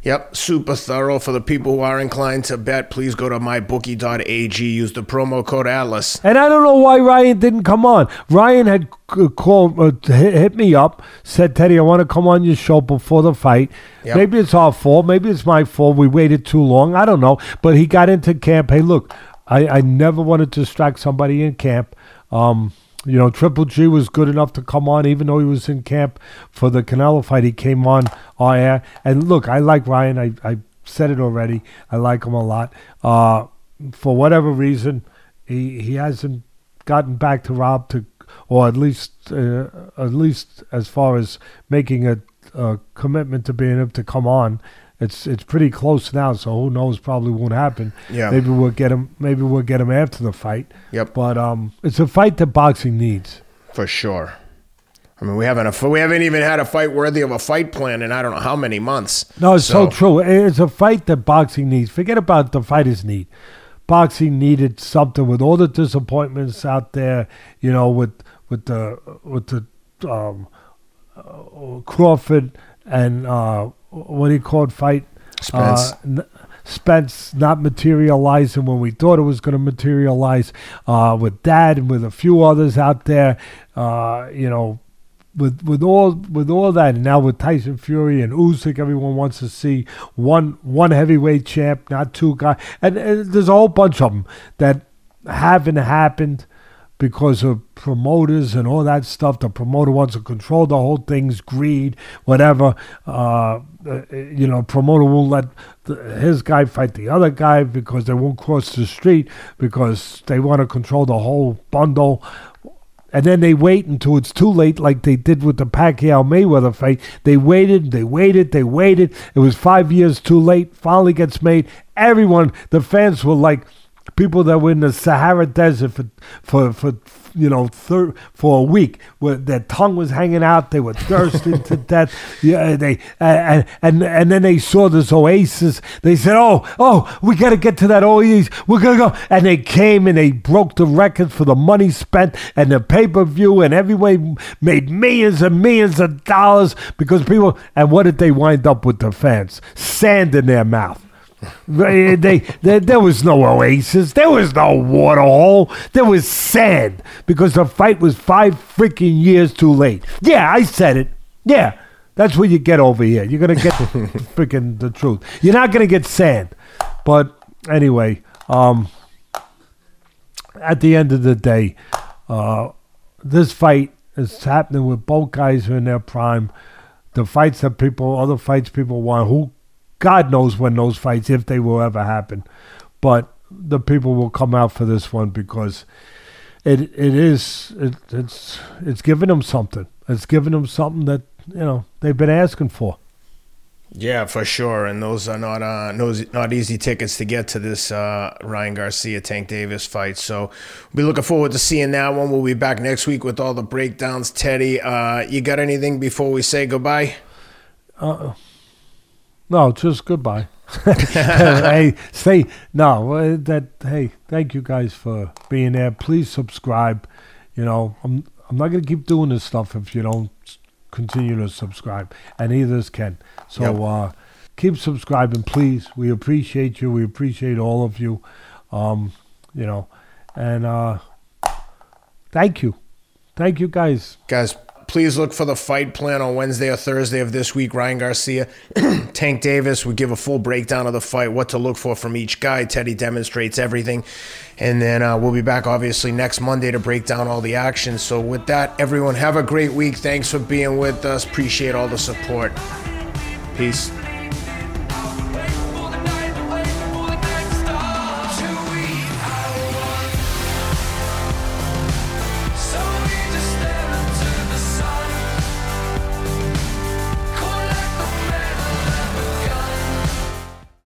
Yep, super thorough. For the people who are inclined to bet, please go to mybookie.ag. Use the promo code Atlas. And I don't know why Ryan didn't come on. Ryan had called, uh, hit, me up, said, Teddy, I want to come on your show before the fight. Yep. Maybe it's our fault. Maybe it's my fault. We waited too long. I don't know. But he got into camp. Hey, look, I, I never wanted to distract somebody in camp. Um, you know, Triple G was good enough to come on, even though he was in camp for the Canelo fight. He came on our air. And look, I like Ryan. I, I said it already. I like him a lot. Uh, for whatever reason, he he hasn't gotten back to Rob to, or at least uh, at least as far as making a, a commitment to being able to come on. It's it's pretty close now, so who knows? Probably won't happen. Yeah. Maybe we'll get him. Maybe we'll get him after the fight. Yep, But um, it's a fight that boxing needs. for sure. I mean, we haven't a, we haven't even had a fight worthy of a fight plan in I don't know how many months. No, it's so, So- true. It's a fight that boxing needs. Forget about the fighters need. Boxing needed something with all the disappointments out there. You know, with with the with the um, uh, Crawford and uh, what do you call it fight? Spence. Uh, n- Spence not materializing when we thought it was going to materialize. Uh, with that and with a few others out there, uh, you know, with with all with all that, and now with Tyson Fury and Usyk, everyone wants to see one one heavyweight champ, not two guys. And, and there's a whole bunch of them that haven't happened because of promoters and all that stuff. The promoter wants to control the whole thing's greed, whatever. Uh, uh, you know, promoter won't let the, his guy fight the other guy because they won't cross the street because they want to control the whole bundle. And then they wait until it's too late, like they did with the Pacquiao Mayweather fight. They waited, they waited, they waited. It was five years too late. Finally gets made. Everyone, the fans were like people that were in the Sahara Desert for for for you know thir- for a week, where their tongue was hanging out. They were thirsting to death. Yeah, they and and and then they saw this oasis. They said, "Oh, oh, we got to get to that oasis. We're gonna go." And they came and they broke the record for the money spent and the pay per view, and everyone made millions and millions of dollars because people. And what did they wind up with the fans? Sand in their mouth. They, they, there, there was no oasis. There was no water hole. There was sand because the fight was five freaking years too late. Yeah, I said it. Yeah, that's what you get over here. You're gonna get the freaking the truth. You're not gonna get sand. But anyway, um, at the end of the day, uh, this fight is happening with both guys who are in their prime. The fights that people, other fights people want, who God knows when those fights, if they will ever happen. But the people will come out for this one because it it is it, it's it's giving them something. It's giving them something that you know they've been asking for. Yeah, for sure. And those are not uh those not easy tickets to get to this uh Ryan Garcia Tank Davis fight. So we'll be looking forward to seeing that one. We'll be back next week with all the breakdowns. Teddy, uh you got anything before we say goodbye? No, just goodbye. hey, say no. uh, That hey, thank you guys for being there. Please subscribe. You know, I'm I'm not gonna keep doing this stuff if you don't continue to subscribe, and neither can. So Yep. uh, keep subscribing, please. We appreciate you. We appreciate all of you. Um, you know, and uh, thank you, thank you guys. Guys, please look for the fight plan on Wednesday or Thursday of this week. Ryan Garcia, Tank Davis will give a full breakdown of the fight, what to look for from each guy. Teddy demonstrates everything. And then uh, we'll be back, obviously, next Monday to break down all the action. So, with that, everyone, have a great week. Thanks for being with us. Appreciate all the support. Peace.